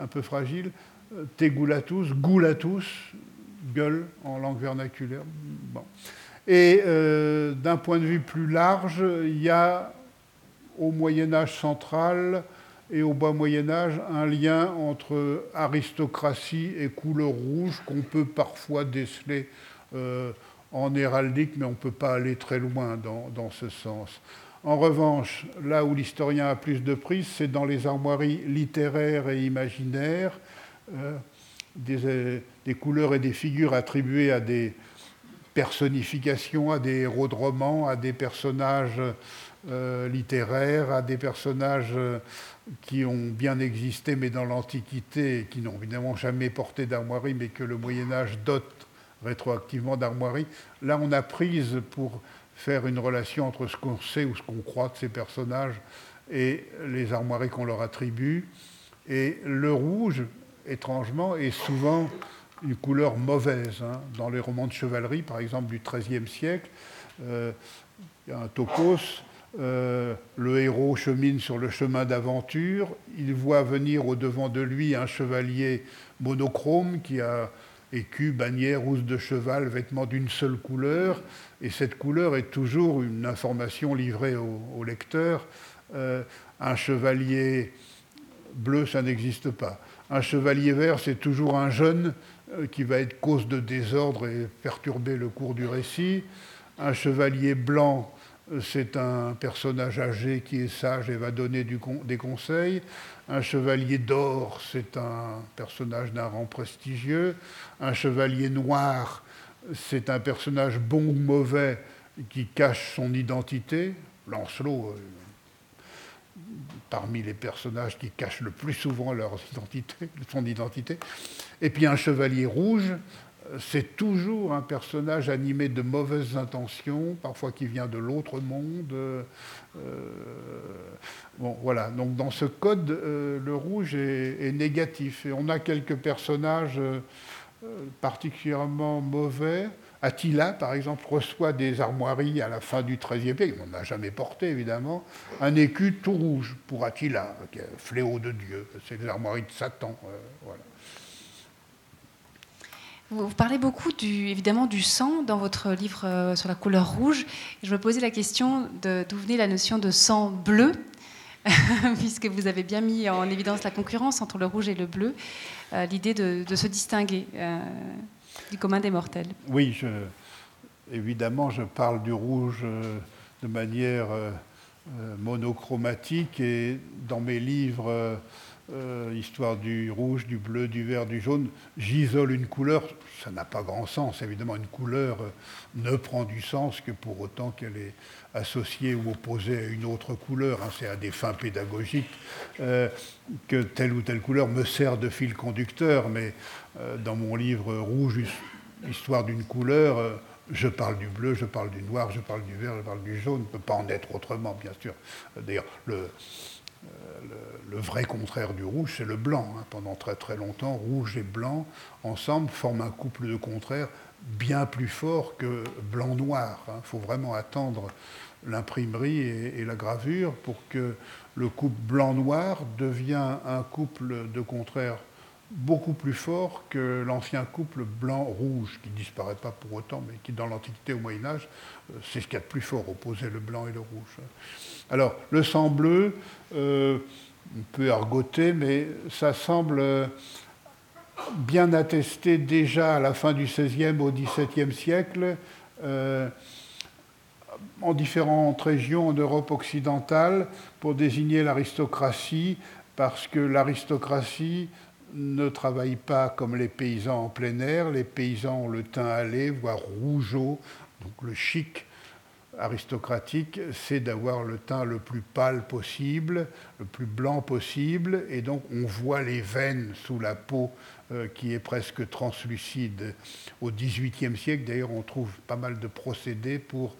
un peu fragile. Euh, tegulatus, gulatus, gueule en langue vernaculaire. Bon. Et euh, d'un point de vue plus large, il y a au Moyen Âge central et au bas Moyen Âge un lien entre aristocratie et couleur rouge qu'on peut parfois déceler euh, en héraldique, mais on ne peut pas aller très loin dans, ce sens. En revanche, là où l'historien a plus de prise, c'est dans les armoiries littéraires et imaginaires, euh, des, couleurs et des figures attribuées à des personnifications, à des héros de romans, à des personnages euh, littéraires, à des personnages qui ont bien existé, mais dans l'Antiquité, qui n'ont évidemment jamais porté d'armoirie, mais que le Moyen Âge dote rétroactivement d'armoirie. Là, on a prise pour faire une relation entre ce qu'on sait ou ce qu'on croit de ces personnages et les armoiries qu'on leur attribue. Et le rouge, étrangement, est souvent une couleur mauvaise. Hein. Dans les romans de chevalerie, par exemple, du XIIIe siècle, euh, il y a un topos euh, le héros chemine sur le chemin d'aventure, il voit venir au devant de lui un chevalier monochrome qui a écu, bannière, rousse de cheval, vêtements d'une seule couleur, et cette couleur est toujours une information livrée au, lecteur. Euh, un chevalier bleu, ça n'existe pas. Un chevalier vert, c'est toujours un jeune euh, qui va être cause de désordre et perturber le cours du récit. Un chevalier blanc, c'est un personnage âgé qui est sage et va donner des conseils. Un chevalier d'or, c'est un personnage d'un rang prestigieux. Un chevalier noir, c'est un personnage bon ou mauvais qui cache son identité. Lancelot, euh, parmi les personnages qui cachent le plus souvent leur identité, son identité. Et puis un chevalier rouge, c'est toujours un personnage animé de mauvaises intentions, parfois qui vient de l'autre monde. Euh, bon, voilà. Donc dans ce code, euh, le rouge est, négatif. Et on a quelques personnages euh, particulièrement mauvais. Attila, par exemple, reçoit des armoiries à la fin du XIIIe siècle. On n'a jamais porté, évidemment. Un écu tout rouge pour Attila, fléau de Dieu. C'est les armoiries de Satan. Vous parlez beaucoup du, évidemment du sang dans votre livre euh, sur la couleur rouge. Je me posais la question d'où venait la notion de sang bleu, puisque vous avez bien mis en évidence la concurrence entre le rouge et le bleu, euh, l'idée de, se distinguer euh, du commun des mortels. Oui, évidemment, je parle du rouge de manière monochromatique et dans mes livres euh, histoire du rouge, du bleu, du vert, du jaune, j'isole une couleur, ça n'a pas grand sens. Évidemment, une couleur euh, ne prend du sens que pour autant qu'elle est associée ou opposée à une autre couleur. Hein. C'est à des fins pédagogiques euh, que telle ou telle couleur me sert de fil conducteur, mais dans mon livre Rouge, histoire d'une couleur, je parle du bleu, je parle du noir, je parle du vert, je parle du jaune. ne peut pas en être autrement, bien sûr. D'ailleurs, le, le, vrai contraire du rouge, c'est le blanc. Hein. Pendant très très longtemps, rouge et blanc, ensemble, forment un couple de contraires bien plus fort que blanc-noir. Il hein. faut vraiment attendre l'imprimerie et, la gravure pour que le couple blanc-noir devienne un couple de contraires beaucoup plus fort que l'ancien couple blanc-rouge, qui disparaît pas pour autant, mais qui dans l'Antiquité au Moyen Âge, euh, c'est ce qu'il y a de plus fort, opposer le blanc et le rouge. Alors, le sang bleu, euh, un peu argoté, mais ça semble euh, bien attesté déjà à la fin du XVIe au XVIIe siècle, euh, en différentes régions en Europe occidentale, pour désigner l'aristocratie, parce que l'aristocratie ne travaille pas comme les paysans en plein air. Les paysans ont le teint allé, voire rougeau, donc le chic aristocratique, c'est d'avoir le teint le plus pâle possible, le plus blanc possible, et donc on voit les veines sous la peau euh, qui est presque translucide. Au XVIIIe siècle, d'ailleurs, on trouve pas mal de procédés pour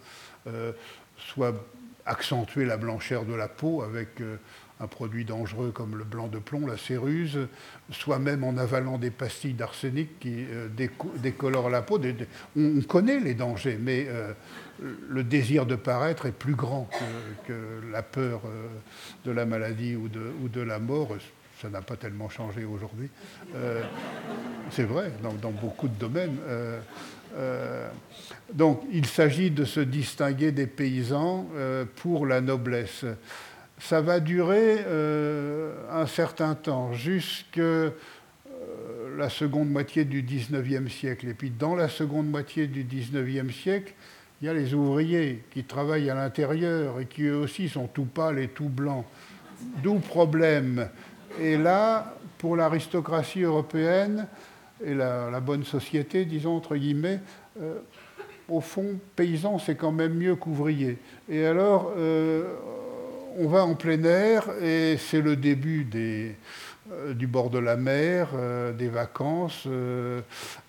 euh, soit accentuer la blancheur de la peau avec euh, un produit dangereux comme le blanc de plomb, la céruse, soit même en avalant des pastilles d'arsenic qui décolorent la peau. On connaît les dangers, mais le désir de paraître est plus grand que, la peur euh, de la maladie ou de, la mort. Ça n'a pas tellement changé aujourd'hui. Euh, c'est vrai, dans, beaucoup de domaines. Euh, donc il s'agit de se distinguer des paysans pour la noblesse. Ça va durer un certain temps, jusque la seconde moitié du XIXe siècle. Et puis dans la seconde moitié du XIXe siècle, il y a les ouvriers qui travaillent à l'intérieur et qui eux aussi sont tout pâles et tout blancs. D'où problème. Et là, pour l'aristocratie européenne et la, bonne société, disons entre guillemets, euh, au fond, paysan, c'est quand même mieux qu'ouvrier. Et alors, euh, on va en plein air et c'est le début euh, du bord de la mer, des vacances.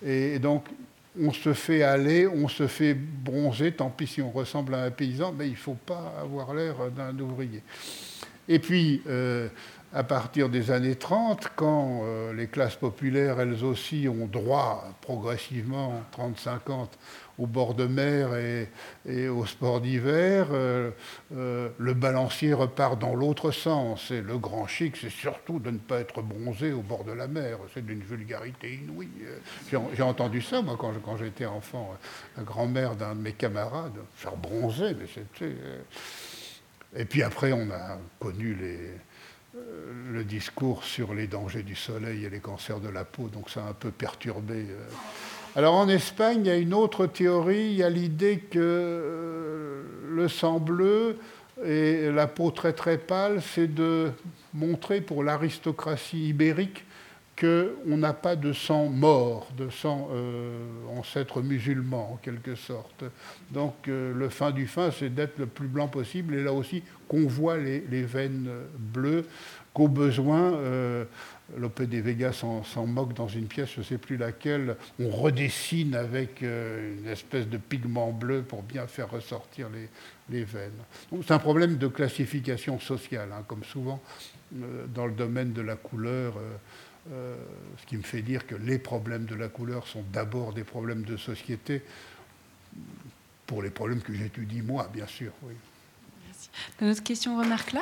et donc, on se fait aller, on se fait bronzer, tant pis si on ressemble à un paysan, mais il ne faut pas avoir l'air d'un ouvrier. Et puis, euh, à partir des années 30, quand euh, les classes populaires, elles aussi, ont droit progressivement, 30-50, au bord de mer et, au sport d'hiver, euh, euh, le balancier repart dans l'autre sens. Et le grand chic, c'est surtout de ne pas être bronzé au bord de la mer. C'est d'une vulgarité inouïe. J'ai entendu ça, moi, quand, j'étais enfant. La grand-mère d'un de mes camarades, faire bronzer, mais c'était... Et puis après, on a connu le discours sur les dangers du soleil et les cancers de la peau, donc ça a un peu perturbé alors en Espagne, il y a une autre théorie, il y a l'idée que euh, le sang bleu et la peau très très pâle, c'est de montrer pour l'aristocratie ibérique qu'on n'a pas de sang mort, de sang euh, ancêtre musulman en quelque sorte. Donc euh, le fin du fin, c'est d'être le plus blanc possible et là aussi qu'on voit les, veines bleues, qu'au besoin, Lope de Vega s'en moque dans une pièce, je ne sais plus laquelle, on redessine avec euh, une espèce de pigment bleu pour bien faire ressortir les, veines. C'est un problème de classification sociale, hein, comme souvent dans le domaine de la couleur. Euh, ce qui me fait dire que les problèmes de la couleur sont d'abord des problèmes de société, pour les problèmes que j'étudie moi, bien sûr. Merci. Une autre question, remarque là?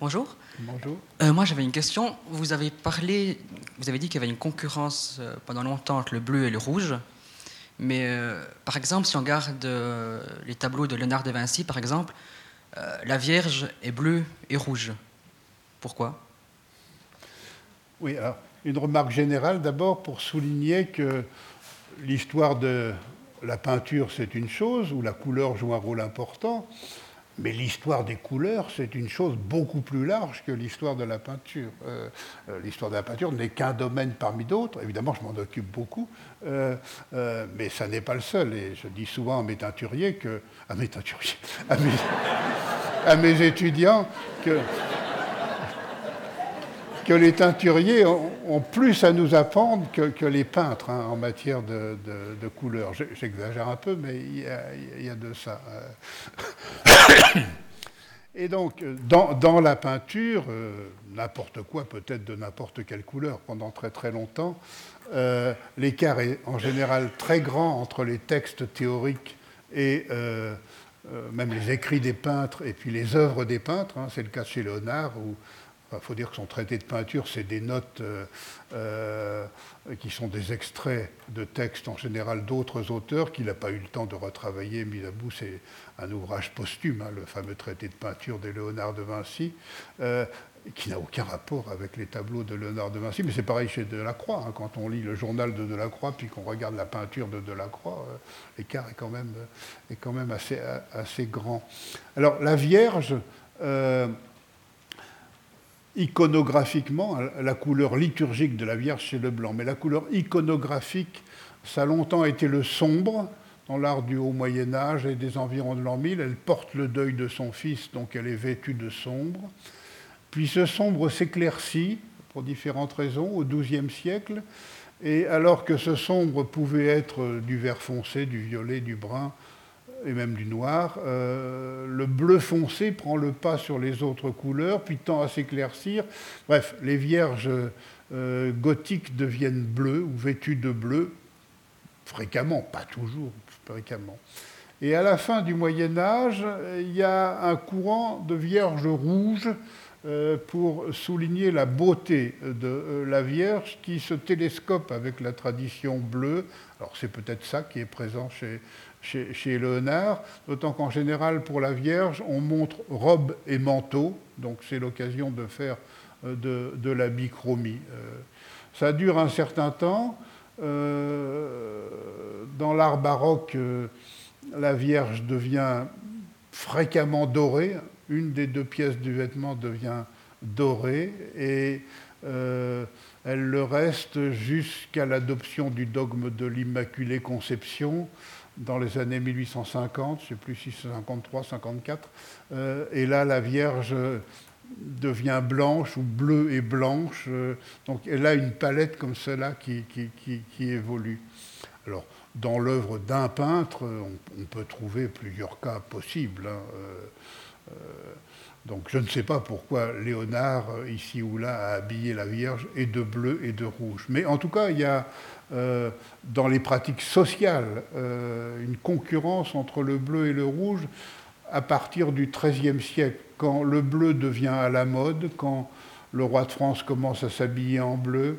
Bonjour. Bonjour. Euh, moi, j'avais une question. Vous avez parlé, vous avez dit qu'il y avait une concurrence euh, pendant longtemps entre le bleu et le rouge. Mais par exemple, si on regarde les tableaux de Léonard de Vinci, par exemple, la Vierge est bleue et rouge. Pourquoi? Oui, alors, une remarque générale d'abord pour souligner que l'histoire de la peinture, c'est une chose, où la couleur joue un rôle important, mais l'histoire des couleurs, c'est une chose beaucoup plus large que l'histoire de la peinture. Euh, euh, l'histoire de la peinture n'est qu'un domaine parmi d'autres. Évidemment, je m'en occupe beaucoup, euh, mais ça n'est pas le seul. Et je dis souvent à mes teinturiers que, à mes teinturiers, à mes étudiants que que les teinturiers ont, plus à nous apprendre que, les peintres hein, en matière de, de, couleurs. J'exagère un peu, mais il y, a, de ça. Et donc, dans, la peinture, euh, n'importe quoi peut être de n'importe quelle couleur pendant très très longtemps. Euh, l'écart est en général très grand entre les textes théoriques et euh, même les écrits des peintres et puis les œuvres des peintres. Hein. C'est le cas chez Léonard, où il faut dire que son traité de peinture, c'est des notes euh, euh, qui sont des extraits de textes en général d'autres auteurs qu'il n'a pas eu le temps de retravailler. Mis à bout, c'est un ouvrage posthume, hein, le fameux traité de peinture de Léonard de Vinci, euh, qui n'a aucun rapport avec les tableaux de Léonard de Vinci. Mais c'est pareil chez Delacroix. Hein, quand on lit le journal de Delacroix, puis qu'on regarde la peinture de Delacroix, l'écart est quand même, assez grand. Alors, la Vierge iconographiquement, la couleur liturgique de la Vierge, c'est le blanc. Mais la couleur iconographique, ça a longtemps été le sombre dans l'art du haut Moyen Âge et des environs de l'an 1000. Elle porte le deuil de son fils, donc elle est vêtue de sombre. Puis ce sombre s'éclaircit, pour différentes raisons, au XIIe siècle. Et alors que ce sombre pouvait être du vert foncé, du violet, du brun, et même du noir. Euh, le bleu foncé prend le pas sur les autres couleurs, puis tend à s'éclaircir. Bref, les vierges euh, gothiques deviennent bleues ou vêtues de bleu, fréquemment, pas toujours, fréquemment. Et à la fin du Moyen Âge, il y a un courant de vierges rouges euh, pour souligner la beauté de la Vierge qui se télescope avec la tradition bleue. Alors c'est peut-être ça qui est présent chez, chez, Léonard, d'autant qu'en général, pour la Vierge, on montre robe et manteau, donc c'est l'occasion de faire euh, de, la bichromie. Euh, ça dure un certain temps. Euh, dans l'art baroque, la Vierge devient fréquemment dorée. Une des deux pièces du vêtement devient dorée et elle le reste jusqu'à l'adoption du dogme de l'Immaculée Conception dans les années 1850, je ne sais plus si c'est 53, 54. et là, la Vierge devient blanche ou bleue et blanche. Euh, donc elle a une palette comme cela qui, évolue. Alors, dans l'œuvre d'un peintre, on, peut trouver plusieurs cas possibles. Hein. Euh, euh, donc je ne sais pas pourquoi Léonard, ici ou là, a habillé la Vierge et de bleu et de rouge. Mais en tout cas, il y a euh, dans les pratiques sociales euh, une concurrence entre le bleu et le rouge à partir du XIIIe siècle, quand le bleu devient à la mode, quand le roi de France commence à s'habiller en bleu,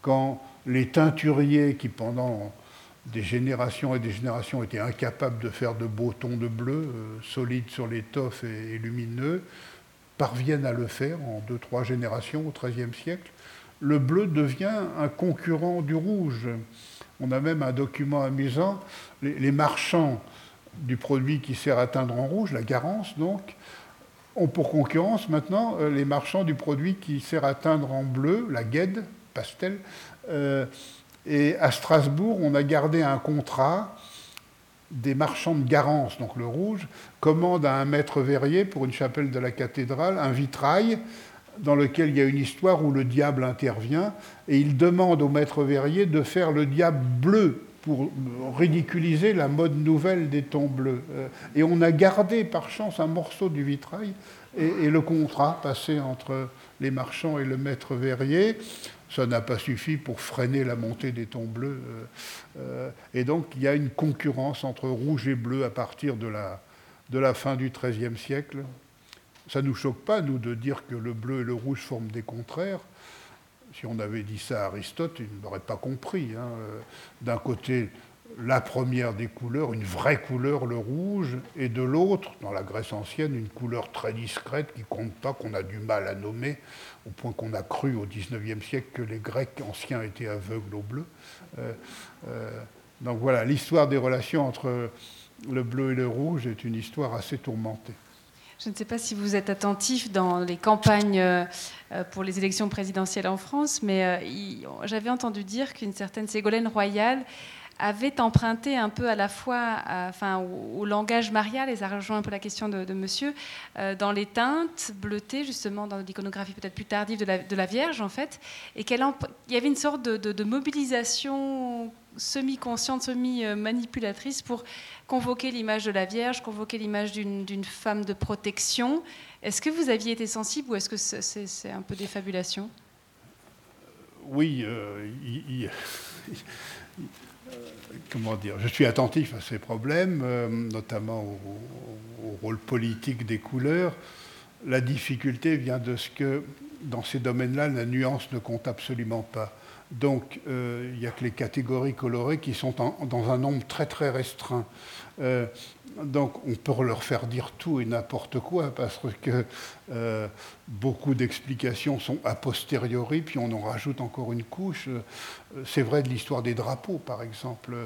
quand les teinturiers qui pendant des générations et des générations étaient incapables de faire de beaux tons de bleu, euh, solides sur l'étoffe et, lumineux, parviennent à le faire en deux, trois générations au XIIIe siècle le bleu devient un concurrent du rouge. On a même un document amusant, les, marchands du produit qui sert à teindre en rouge, la garance donc, ont pour concurrence maintenant les marchands du produit qui sert à teindre en bleu, la guède, pastel. Et à Strasbourg, on a gardé un contrat des marchands de Garance, donc le rouge, commande à un maître verrier pour une chapelle de la cathédrale un vitrail dans lequel il y a une histoire où le diable intervient, et il demande au maître verrier de faire le diable bleu pour ridiculiser la mode nouvelle des tons bleus. Euh, et on a gardé par chance un morceau du vitrail et, le contrat passé entre les marchands et le maître verrier. Ça n'a pas suffi pour freiner la montée des tons bleus. Euh, euh, et donc il y a une concurrence entre rouge et bleu à partir de la, de la fin du XIIIe siècle. Ça ne nous choque pas, nous, de dire que le bleu et le rouge forment des contraires. Si on avait dit ça à Aristote, il n'aurait pas compris. Hein. D'un côté, la première des couleurs, une vraie couleur, le rouge, et de l'autre, dans la Grèce ancienne, une couleur très discrète qui compte pas, qu'on a du mal à nommer, au point qu'on a cru au XIXe siècle que les Grecs anciens étaient aveugles au bleu. Euh, euh, donc voilà, l'histoire des relations entre le bleu et le rouge est une histoire assez tourmentée. Je ne sais pas si vous êtes attentif dans les campagnes euh, pour les élections présidentielles en France, mais j'avais entendu dire qu'une certaine Ségolène Royal avait emprunté un peu à la fois enfin, au, langage marial, et ça rejoint un peu la question de, monsieur, euh, dans les teintes bleutées, justement, dans l'iconographie peut-être plus tardive de la, Vierge, en fait, et qu'il y avait une sorte de, mobilisation semi-consciente, semi-manipulatrice pour convoquer l'image de la Vierge, convoquer l'image d'une femme de protection. Est-ce que vous aviez été sensible ou est-ce que c'est un peu des fabulations? Oui, euh, comment dire, je suis attentif à ces problèmes, euh, notamment au, rôle politique des couleurs. La difficulté vient de ce que dans ces domaines-là, la nuance ne compte absolument pas. Donc, euh, il n'y a que les catégories colorées qui sont dans un nombre très très restreint. Euh, donc, on peut leur faire dire tout et n'importe quoi parce que euh, beaucoup d'explications sont a posteriori, puis on en rajoute encore une couche. C'est vrai de l'histoire des drapeaux, par exemple.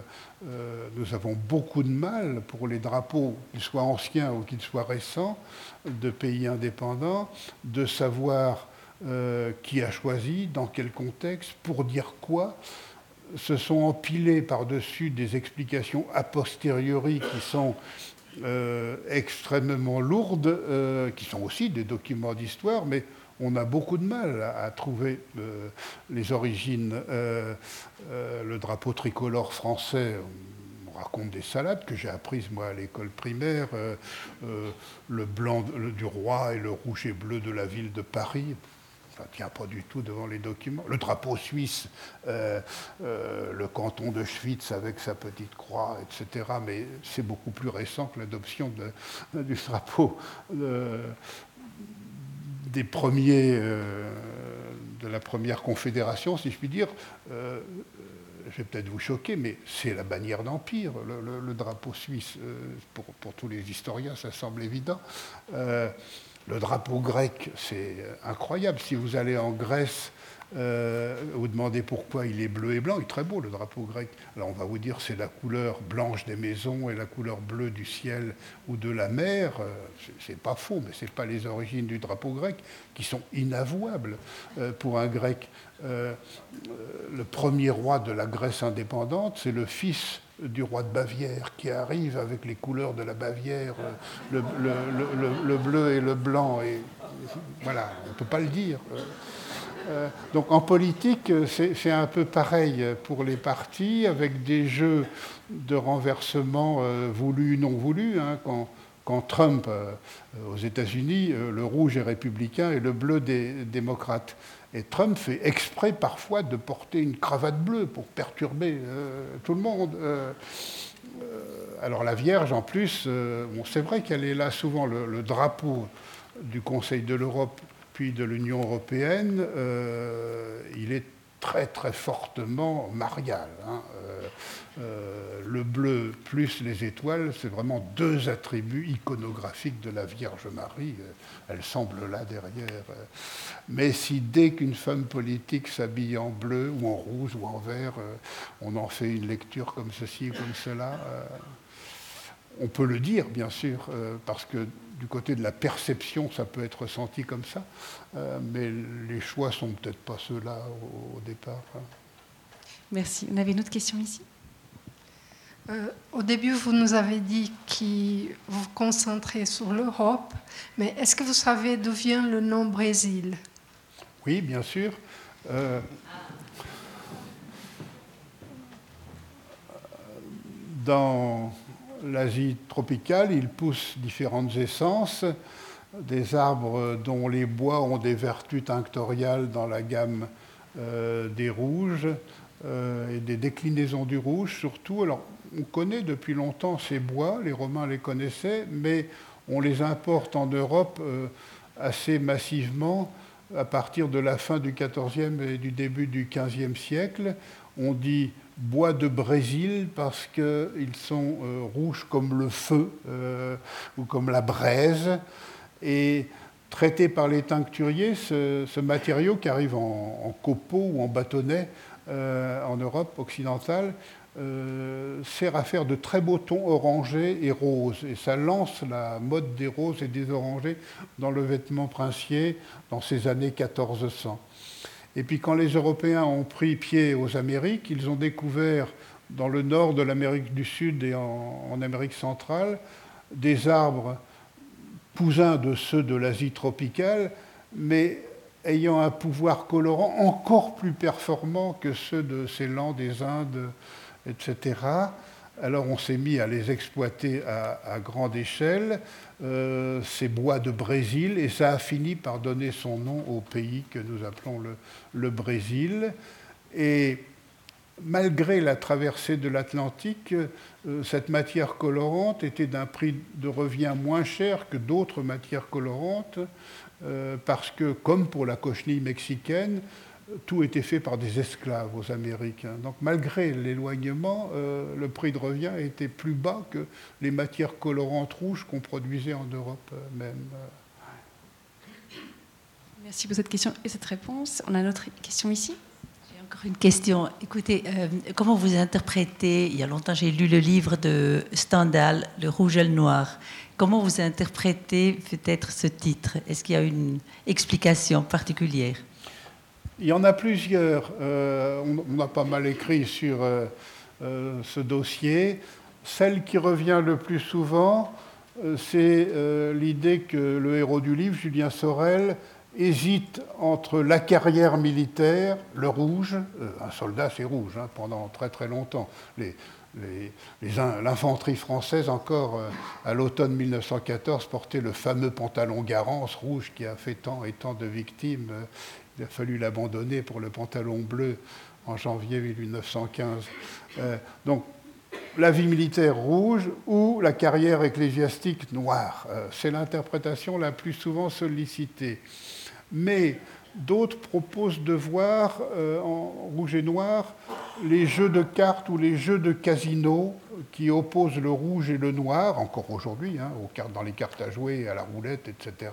nous avons beaucoup de mal pour les drapeaux, qu'ils soient anciens ou qu'ils soient récents, de pays indépendants, de savoir euh, qui a choisi, dans quel contexte, pour dire quoi, se sont empilés par-dessus des explications a posteriori qui sont euh, extrêmement lourdes, euh, qui sont aussi des documents d'histoire, mais on a beaucoup de mal à, trouver les origines. le drapeau tricolore français, on raconte des salades que j'ai apprises moi à l'école primaire, le blanc du roi et le rouge et bleu de la ville de Paris ça ne tient pas du tout devant les documents. Le drapeau suisse, euh, euh, le canton de Schwytz avec sa petite croix, etc. Mais c'est beaucoup plus récent que l'adoption du drapeau euh, des premiers, de la première confédération, si je puis dire. je vais peut-être vous choquer, mais c'est la bannière d'empire, le, drapeau suisse. Pour, tous les historiens, ça semble évident. Le drapeau grec, c'est incroyable. Si vous allez en Grèce, euh, vous demandez pourquoi il est bleu et blanc, il est très beau le drapeau grec. Alors on va vous dire c'est la couleur blanche des maisons et la couleur bleue du ciel ou de la mer. Euh, c'est pas faux, mais c'est pas les origines du drapeau grec qui sont inavouables euh, pour un grec. le premier roi de la Grèce indépendante, c'est le fils du roi de Bavière qui arrive avec les couleurs de la Bavière, le, bleu et le blanc. Et voilà, on ne peut pas le dire. Euh, donc en politique, c'est un peu pareil pour les partis, avec des jeux de renversement euh, voulus, non voulus. Hein, quand, Trump, euh, aux États-Unis, le rouge est républicain et le bleu des démocrates. Et Trump fait exprès parfois de porter une cravate bleue pour perturber euh, tout le monde. Euh, euh, alors la Vierge, en plus, bon, c'est vrai qu'elle est là souvent le, drapeau du Conseil de l'Europe puis de l'Union européenne. il est très très fortement marial. Hein. Euh, euh, le bleu plus les étoiles, c'est vraiment deux attributs iconographiques de la Vierge Marie. Euh, elle semble là derrière. Mais si dès qu'une femme politique s'habille en bleu ou en rouge ou en vert, on en fait une lecture comme ceci ou comme cela, on peut le dire, bien sûr, euh, parce que du côté de la perception, ça peut être ressenti comme ça, euh, mais les choix sont peut-être pas ceux-là au, départ. Hein. Merci. On avait une autre question ici? Euh, au début, vous nous avez dit que vous vous concentrez sur l'Europe, mais est-ce que vous savez d'où vient le nom Brésil? Oui, bien sûr. dans l'Asie tropicale, il pousse différentes essences, des arbres dont les bois ont des vertus tinctoriales dans la gamme euh, des rouges euh, et des déclinaisons du rouge surtout. Alors, on connaît depuis longtemps ces bois, les Romains les connaissaient, mais on les importe en Europe euh, assez massivement à partir de la fin du XIVe et du début du XVe siècle. On dit bois de Brésil parce qu'ils sont euh, rouges comme le feu euh, ou comme la braise. Et traité par les tincturiers, ce, matériau qui arrive en, copeaux ou en bâtonnets euh, en Europe occidentale sert à faire de très beaux tons orangés et roses. Et ça lance la mode des roses et des orangés dans le vêtement princier dans ces années 1400. Et puis quand les Européens ont pris pied aux Amériques, ils ont découvert dans le nord de l'Amérique du Sud et en, Amérique centrale des arbres cousins de ceux de l'Asie tropicale, mais ayant un pouvoir colorant encore plus performant que ceux de Ceylan, des Indes, etc. Alors on s'est mis à les exploiter à, grande échelle, euh, ces bois de Brésil, et ça a fini par donner son nom au pays que nous appelons le, Brésil. Et malgré la traversée de l'Atlantique, euh, cette matière colorante était d'un prix de revient moins cher que d'autres matières colorantes, euh, parce que, comme pour la cochenille mexicaine, tout était fait par des esclaves aux Américains. Donc malgré l'éloignement, euh, le prix de revient était plus bas que les matières colorantes rouges qu'on produisait en Europe euh, même. Merci pour cette question et cette réponse. On a une autre question ici. J'ai encore une question. Écoutez, euh, comment vous interprétez, il y a longtemps j'ai lu le livre de Stendhal, Le rouge et le noir. Comment vous interprétez peut-être ce titre? Est-ce qu'il y a une explication particulière? Il y en a plusieurs. Euh, on, a pas mal écrit sur euh, euh, ce dossier. Celle qui revient le plus souvent, c'est l'idée que le héros du livre, Julien Sorel, hésite entre la carrière militaire, le rouge, un soldat c'est rouge hein, pendant très très longtemps. L'infanterie française, encore à l'automne 1914, portait le fameux pantalon Garance rouge qui a fait tant et tant de victimes il a fallu l'abandonner pour le pantalon bleu en janvier 1915. Euh, donc, la vie militaire rouge ou la carrière ecclésiastique noire. Euh, c'est l'interprétation la plus souvent sollicitée. Mais d'autres proposent de voir euh, en rouge et noir les jeux de cartes ou les jeux de casino qui opposent le rouge et le noir, encore aujourd'hui, hein, dans les cartes à jouer, à la roulette, etc.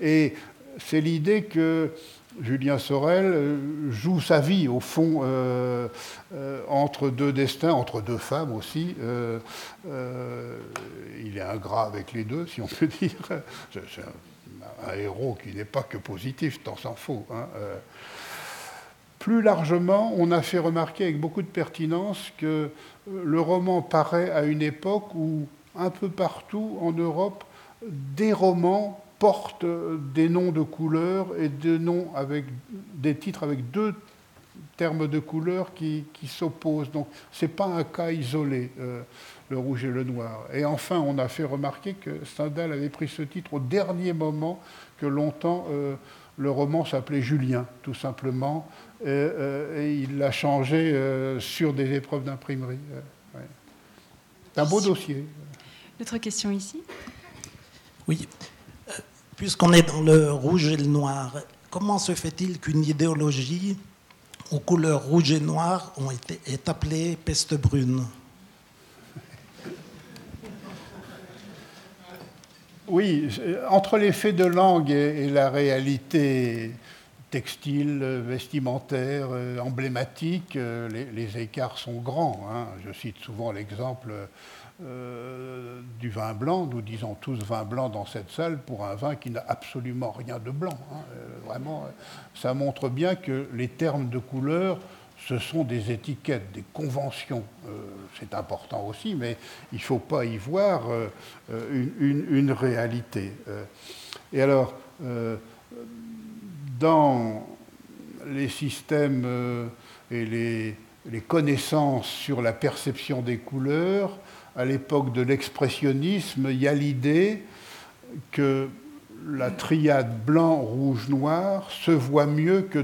Et c'est l'idée que Julien Sorel euh, joue sa vie, au fond, euh, euh, entre deux destins, entre deux femmes aussi. il est ingrat avec les deux, si on peut dire. C'est un, héros qui n'est pas que positif, tant s'en faut. Hein, Plus largement, on a fait remarquer avec beaucoup de pertinence que le roman paraît à une époque où, un peu partout en Europe, des romans porte des noms de couleurs et des noms avec des titres avec deux termes de couleurs qui, s'opposent. Donc ce n'est pas un cas isolé, euh, le rouge et le noir. Et enfin, on a fait remarquer que Stendhal avait pris ce titre au dernier moment, que longtemps euh, le roman s'appelait Julien, tout simplement, et, euh, il l'a changé sur des épreuves d'imprimerie. C'est un beau dossier. Autre question ici? Oui, puisqu'on est dans le rouge et le noir, comment se fait-il qu'une idéologie aux couleurs rouge et noir est appelée peste brune? Oui, entre l'effet de langue et, la réalité textile, vestimentaire, emblématique, les, écarts sont grands. Hein. Je cite souvent l'exemple du vin blanc. Nous disons tous vin blanc dans cette salle pour un vin qui n'a absolument rien de blanc. Hein. vraiment, ça montre bien que les termes de couleur ce sont des étiquettes, des conventions. Euh, c'est important aussi, mais il ne faut pas y voir euh, une, réalité. Euh, et alors, dans les systèmes et les, connaissances sur la perception des couleurs, à l'époque de l'expressionnisme, il y a l'idée que la triade blanc, rouge, noir se voit mieux que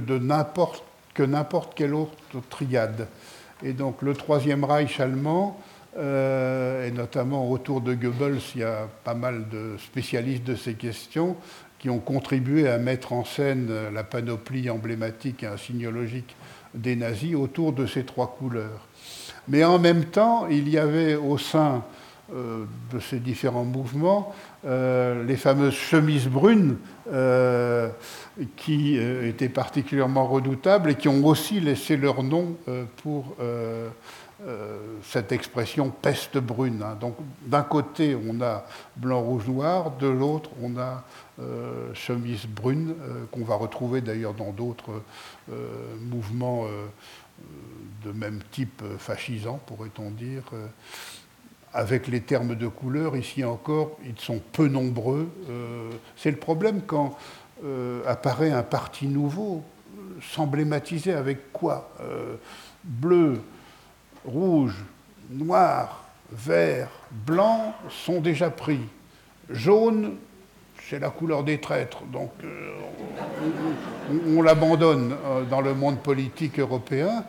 n'importe quelle autre triade. Et donc le Troisième Reich allemand, euh, et notamment autour de Goebbels, il y a pas mal de spécialistes de ces questions qui ont contribué à mettre en scène la panoplie emblématique et insignologique des nazis autour de ces trois couleurs. Mais en même temps, il y avait au sein euh, de ces différents mouvements euh, les fameuses chemises brunes euh, qui étaient particulièrement redoutables et qui ont aussi laissé leur nom pour cette expression peste brune. Hein. Donc d'un côté on a blanc, rouge, noir, de l'autre on a chemise brune qu'on va retrouver d'ailleurs dans d'autres mouvements de même type fascisant, pourrait-on dire avec les termes de couleur, ici encore, ils sont peu nombreux. Euh, c'est le problème quand euh, apparaît un parti nouveau, s'emblématiser avec quoi euh, Bleu, rouge, noir, vert, blanc sont déjà pris. Jaune, c'est la couleur des traîtres, donc on l'abandonne dans le monde politique européen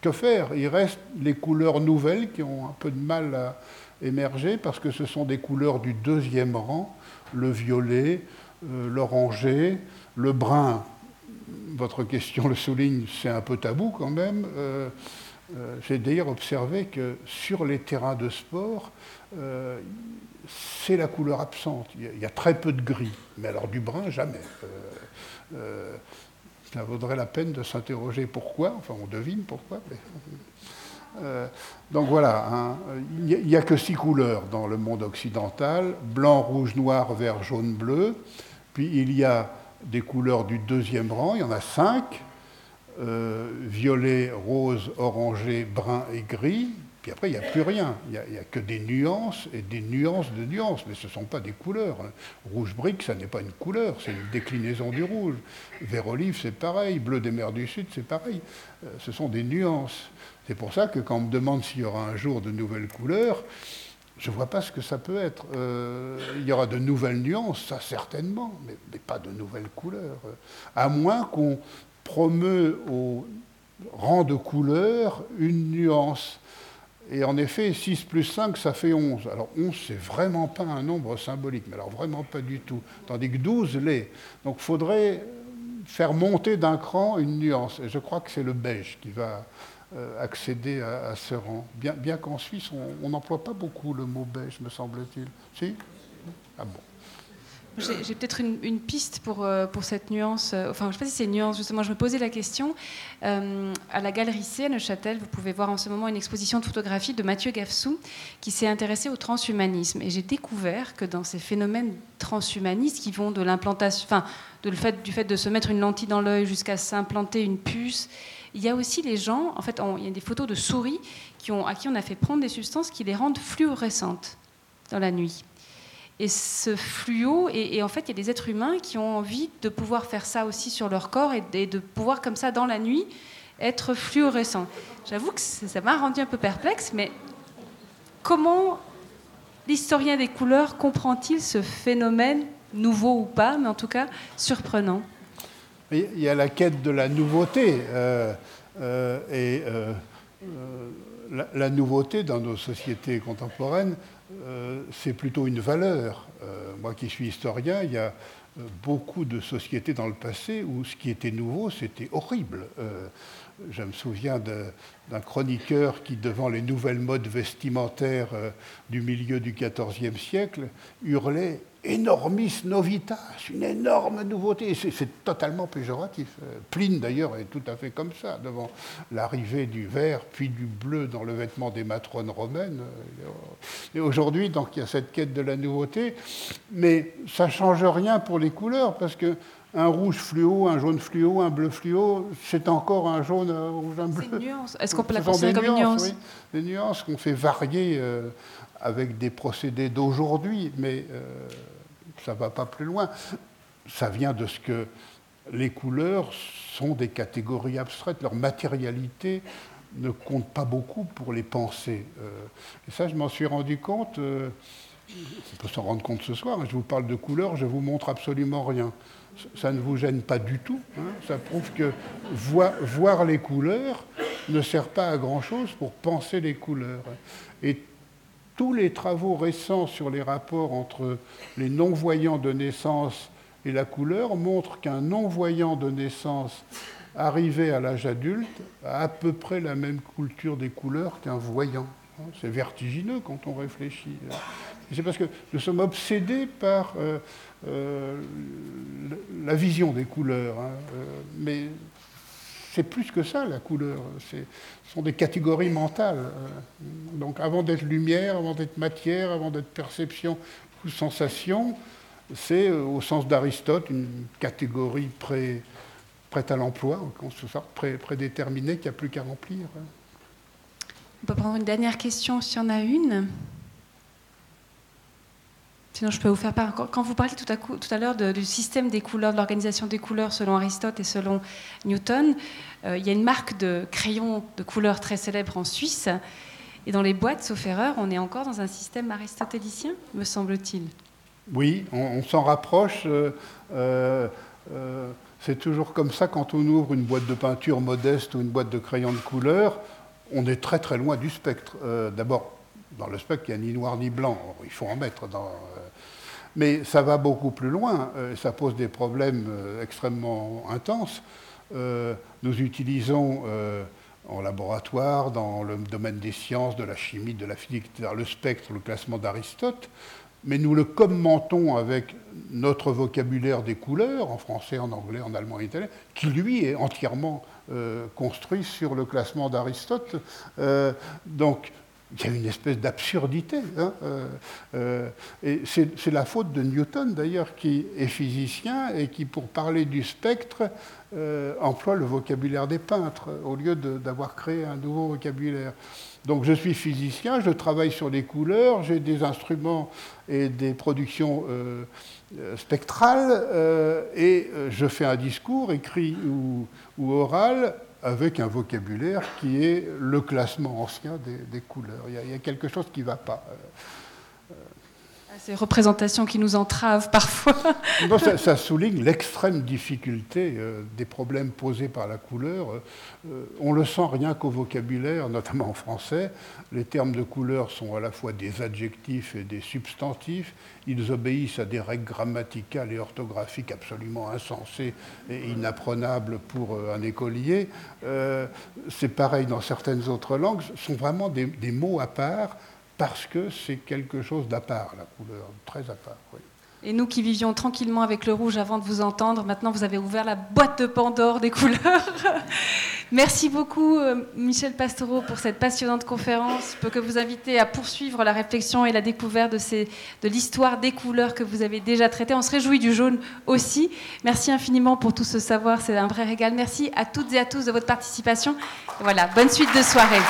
que faire? Il reste les couleurs nouvelles qui ont un peu de mal à émerger parce que ce sont des couleurs du deuxième rang, le violet, euh, l'oranger, le brun. Votre question le souligne, c'est un peu tabou quand même. Euh, euh, j'ai d'ailleurs observé que sur les terrains de sport, c'est la couleur absente. Il y, a, très peu de gris, mais alors du brun, jamais ça vaudrait la peine de s'interroger pourquoi, enfin on devine pourquoi. Euh, donc voilà, hein. il n'y a, que six couleurs dans le monde occidental, blanc, rouge, noir, vert, jaune, bleu. Puis il y a des couleurs du deuxième rang, il y en a cinq, euh, violet, rose, orangé, brun et gris. Puis après, il n'y a plus rien. Il n'y a, que des nuances et des nuances de nuances, mais ce ne sont pas des couleurs. Rouge brique, ça n'est pas une couleur, c'est une déclinaison du rouge. Vert olive, c'est pareil. Bleu des mers du Sud, c'est pareil. Euh, ce sont des nuances. C'est pour ça que quand on me demande s'il y aura un jour de nouvelles couleurs, je ne vois pas ce que ça peut être. Euh, il y aura de nouvelles nuances, ça certainement, mais, mais pas de nouvelles couleurs. À moins qu'on promeut au rang de couleurs une nuance. Et en effet, 6 plus 5, ça fait 11. Alors 11, c'est vraiment pas un nombre symbolique, mais alors vraiment pas du tout. Tandis que 12 l'est. Donc il faudrait faire monter d'un cran une nuance. Et je crois que c'est le beige qui va euh, accéder à, ce rang. Bien, bien qu'en Suisse, on n'emploie pas beaucoup le mot beige, me semble-t-il. Si? Ah bon. J'ai peut-être une, piste pour, euh, pour cette nuance. Euh, enfin, je ne sais pas si c'est une nuance, justement. Je me posais la question. Euh, à la Galerie C à Neuchâtel, vous pouvez voir en ce moment une exposition de photographie de Mathieu Gafsou qui s'est intéressé au transhumanisme. Et j'ai découvert que dans ces phénomènes transhumanistes qui vont de l'implantation, enfin, de le fait, du fait de se mettre une lentille dans l'œil jusqu'à s'implanter une puce, il y a aussi les gens, en fait, il y a des photos de souris à qui on a fait prendre des substances qui les rendent fluorescentes dans la nuit. Et ce fluo, et, en fait, il y a des êtres humains qui ont envie de pouvoir faire ça aussi sur leur corps et, de pouvoir, comme ça, dans la nuit, être fluorescent. J'avoue que ça m'a rendu un peu perplexe, mais comment l'historien des couleurs comprend-il ce phénomène, nouveau ou pas, mais en tout cas surprenant? Il y a la quête de la nouveauté. Euh, euh, et euh, la, nouveauté dans nos sociétés contemporaines, c'est plutôt une valeur. Euh, moi qui suis historien, il y a euh, beaucoup de sociétés dans le passé où ce qui était nouveau, c'était horrible. je me souviens d'un chroniqueur qui, devant les nouvelles modes vestimentaires du milieu du XIVe siècle, hurlait enormis novitas, une énorme nouveauté. C'est totalement péjoratif. Euh, Pline, d'ailleurs, est tout à fait comme ça, devant l'arrivée du vert, puis du bleu dans le vêtement des matrones romaines. Et aujourd'hui, donc, il y a cette quête de la nouveauté, mais ça ne change rien pour les couleurs, parce que un rouge fluo, un jaune fluo, un bleu fluo, c'est encore un jaune, un rouge, un bleu. C'est une nuance. Est-ce qu'on peut la considérer comme une nuance oui, Des nuances qu'on fait varier euh, avec des procédés d'aujourd'hui, mais euh, ça ne va pas plus loin. Ça vient de ce que les couleurs sont des catégories abstraites, leur matérialité ne compte pas beaucoup pour les pensées. Euh, et ça, je m'en suis rendu compte. on peut s'en rendre compte ce soir. Hein, je vous parle de couleurs, je vous montre absolument rien ça ne vous gêne pas du tout. Hein. Ça prouve que voir, les couleurs ne sert pas à grand-chose pour penser les couleurs. Et tous les travaux récents sur les rapports entre les non-voyants de naissance et la couleur montrent qu'un non-voyant de naissance arrivé à l'âge adulte a à peu près la même culture des couleurs qu'un voyant. C'est vertigineux quand on réfléchit. C'est parce que nous sommes obsédés par euh, euh, la vision des couleurs. Hein, euh, mais c'est plus que ça, la couleur. Ce sont des catégories mentales. Euh. Donc avant d'être lumière, avant d'être matière, avant d'être perception ou sensation, c'est, au sens d'Aristote, une catégorie prête à l'emploi, en quelque sorte, pré, prédéterminée, qu'il n'y a plus qu'à remplir. On peut prendre une dernière question s'il y en a une. Sinon, je peux vous faire part. Quand vous parliez tout à, l'heure du système des couleurs, de l'organisation des couleurs selon Aristote et selon Newton, euh, il y a une marque de crayons de couleurs très célèbre en Suisse. Et dans les boîtes, sauf erreur, on est encore dans un système aristotélicien, me semble-t-il. Oui, on, s'en rapproche. Euh, euh, c'est toujours comme ça quand on ouvre une boîte de peinture modeste ou une boîte de crayons de couleur. On est très très loin du spectre. D'abord, dans le spectre, il n'y a ni noir ni blanc. Il faut en mettre dans, mais ça va beaucoup plus loin, euh, ça pose des problèmes euh, extrêmement intenses. Euh, nous utilisons en laboratoire, dans le domaine des sciences, de la chimie, de la physique, le spectre, le classement d'Aristote, mais nous le commentons avec notre vocabulaire des couleurs, en français, en anglais, en allemand en italien, qui lui est entièrement construit sur le classement d'Aristote. donc il y a une espèce d'absurdité. Hein, euh, euh, et c'est la faute de Newton, d'ailleurs, qui est physicien et qui, pour parler du spectre, euh, emploie le vocabulaire des peintres, au lieu d'avoir créé un nouveau vocabulaire. Donc je suis physicien, je travaille sur les couleurs, j'ai des instruments et des productions spectrales, et je fais un discours écrit ou oral avec un vocabulaire qui est le classement ancien des, couleurs. Il y, a, quelque chose qui ne va pas. Ces représentations qui nous entravent parfois. ça, souligne l'extrême difficulté euh, des problèmes posés par la couleur. Euh, on le sent rien qu'au vocabulaire, notamment en français. Les termes de couleur sont à la fois des adjectifs et des substantifs. Ils obéissent à des règles grammaticales et orthographiques absolument insensées et inapprenables pour euh, un écolier. C'est pareil dans certaines autres langues. Ce sont vraiment des, des mots à part parce que c'est quelque chose d'à part, la couleur, très à part. Et nous qui vivions tranquillement avec le rouge avant de vous entendre, maintenant vous avez ouvert la boîte de Pandore des couleurs. Merci beaucoup euh, Michel Pastoreau pour cette passionnante conférence. Je peux que vous inviter à poursuivre la réflexion et la découverte de, de l'histoire des couleurs que vous avez déjà traitées. On se réjouit du jaune aussi. Merci infiniment pour tout ce savoir, c'est un vrai régal. Merci à toutes et à tous de votre participation. voilà, bonne suite de soirée.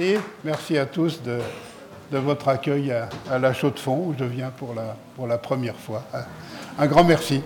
Merci. Merci à tous de, votre accueil à, la Chaux de Fonds, où je viens pour la, pour la première fois. Un grand merci.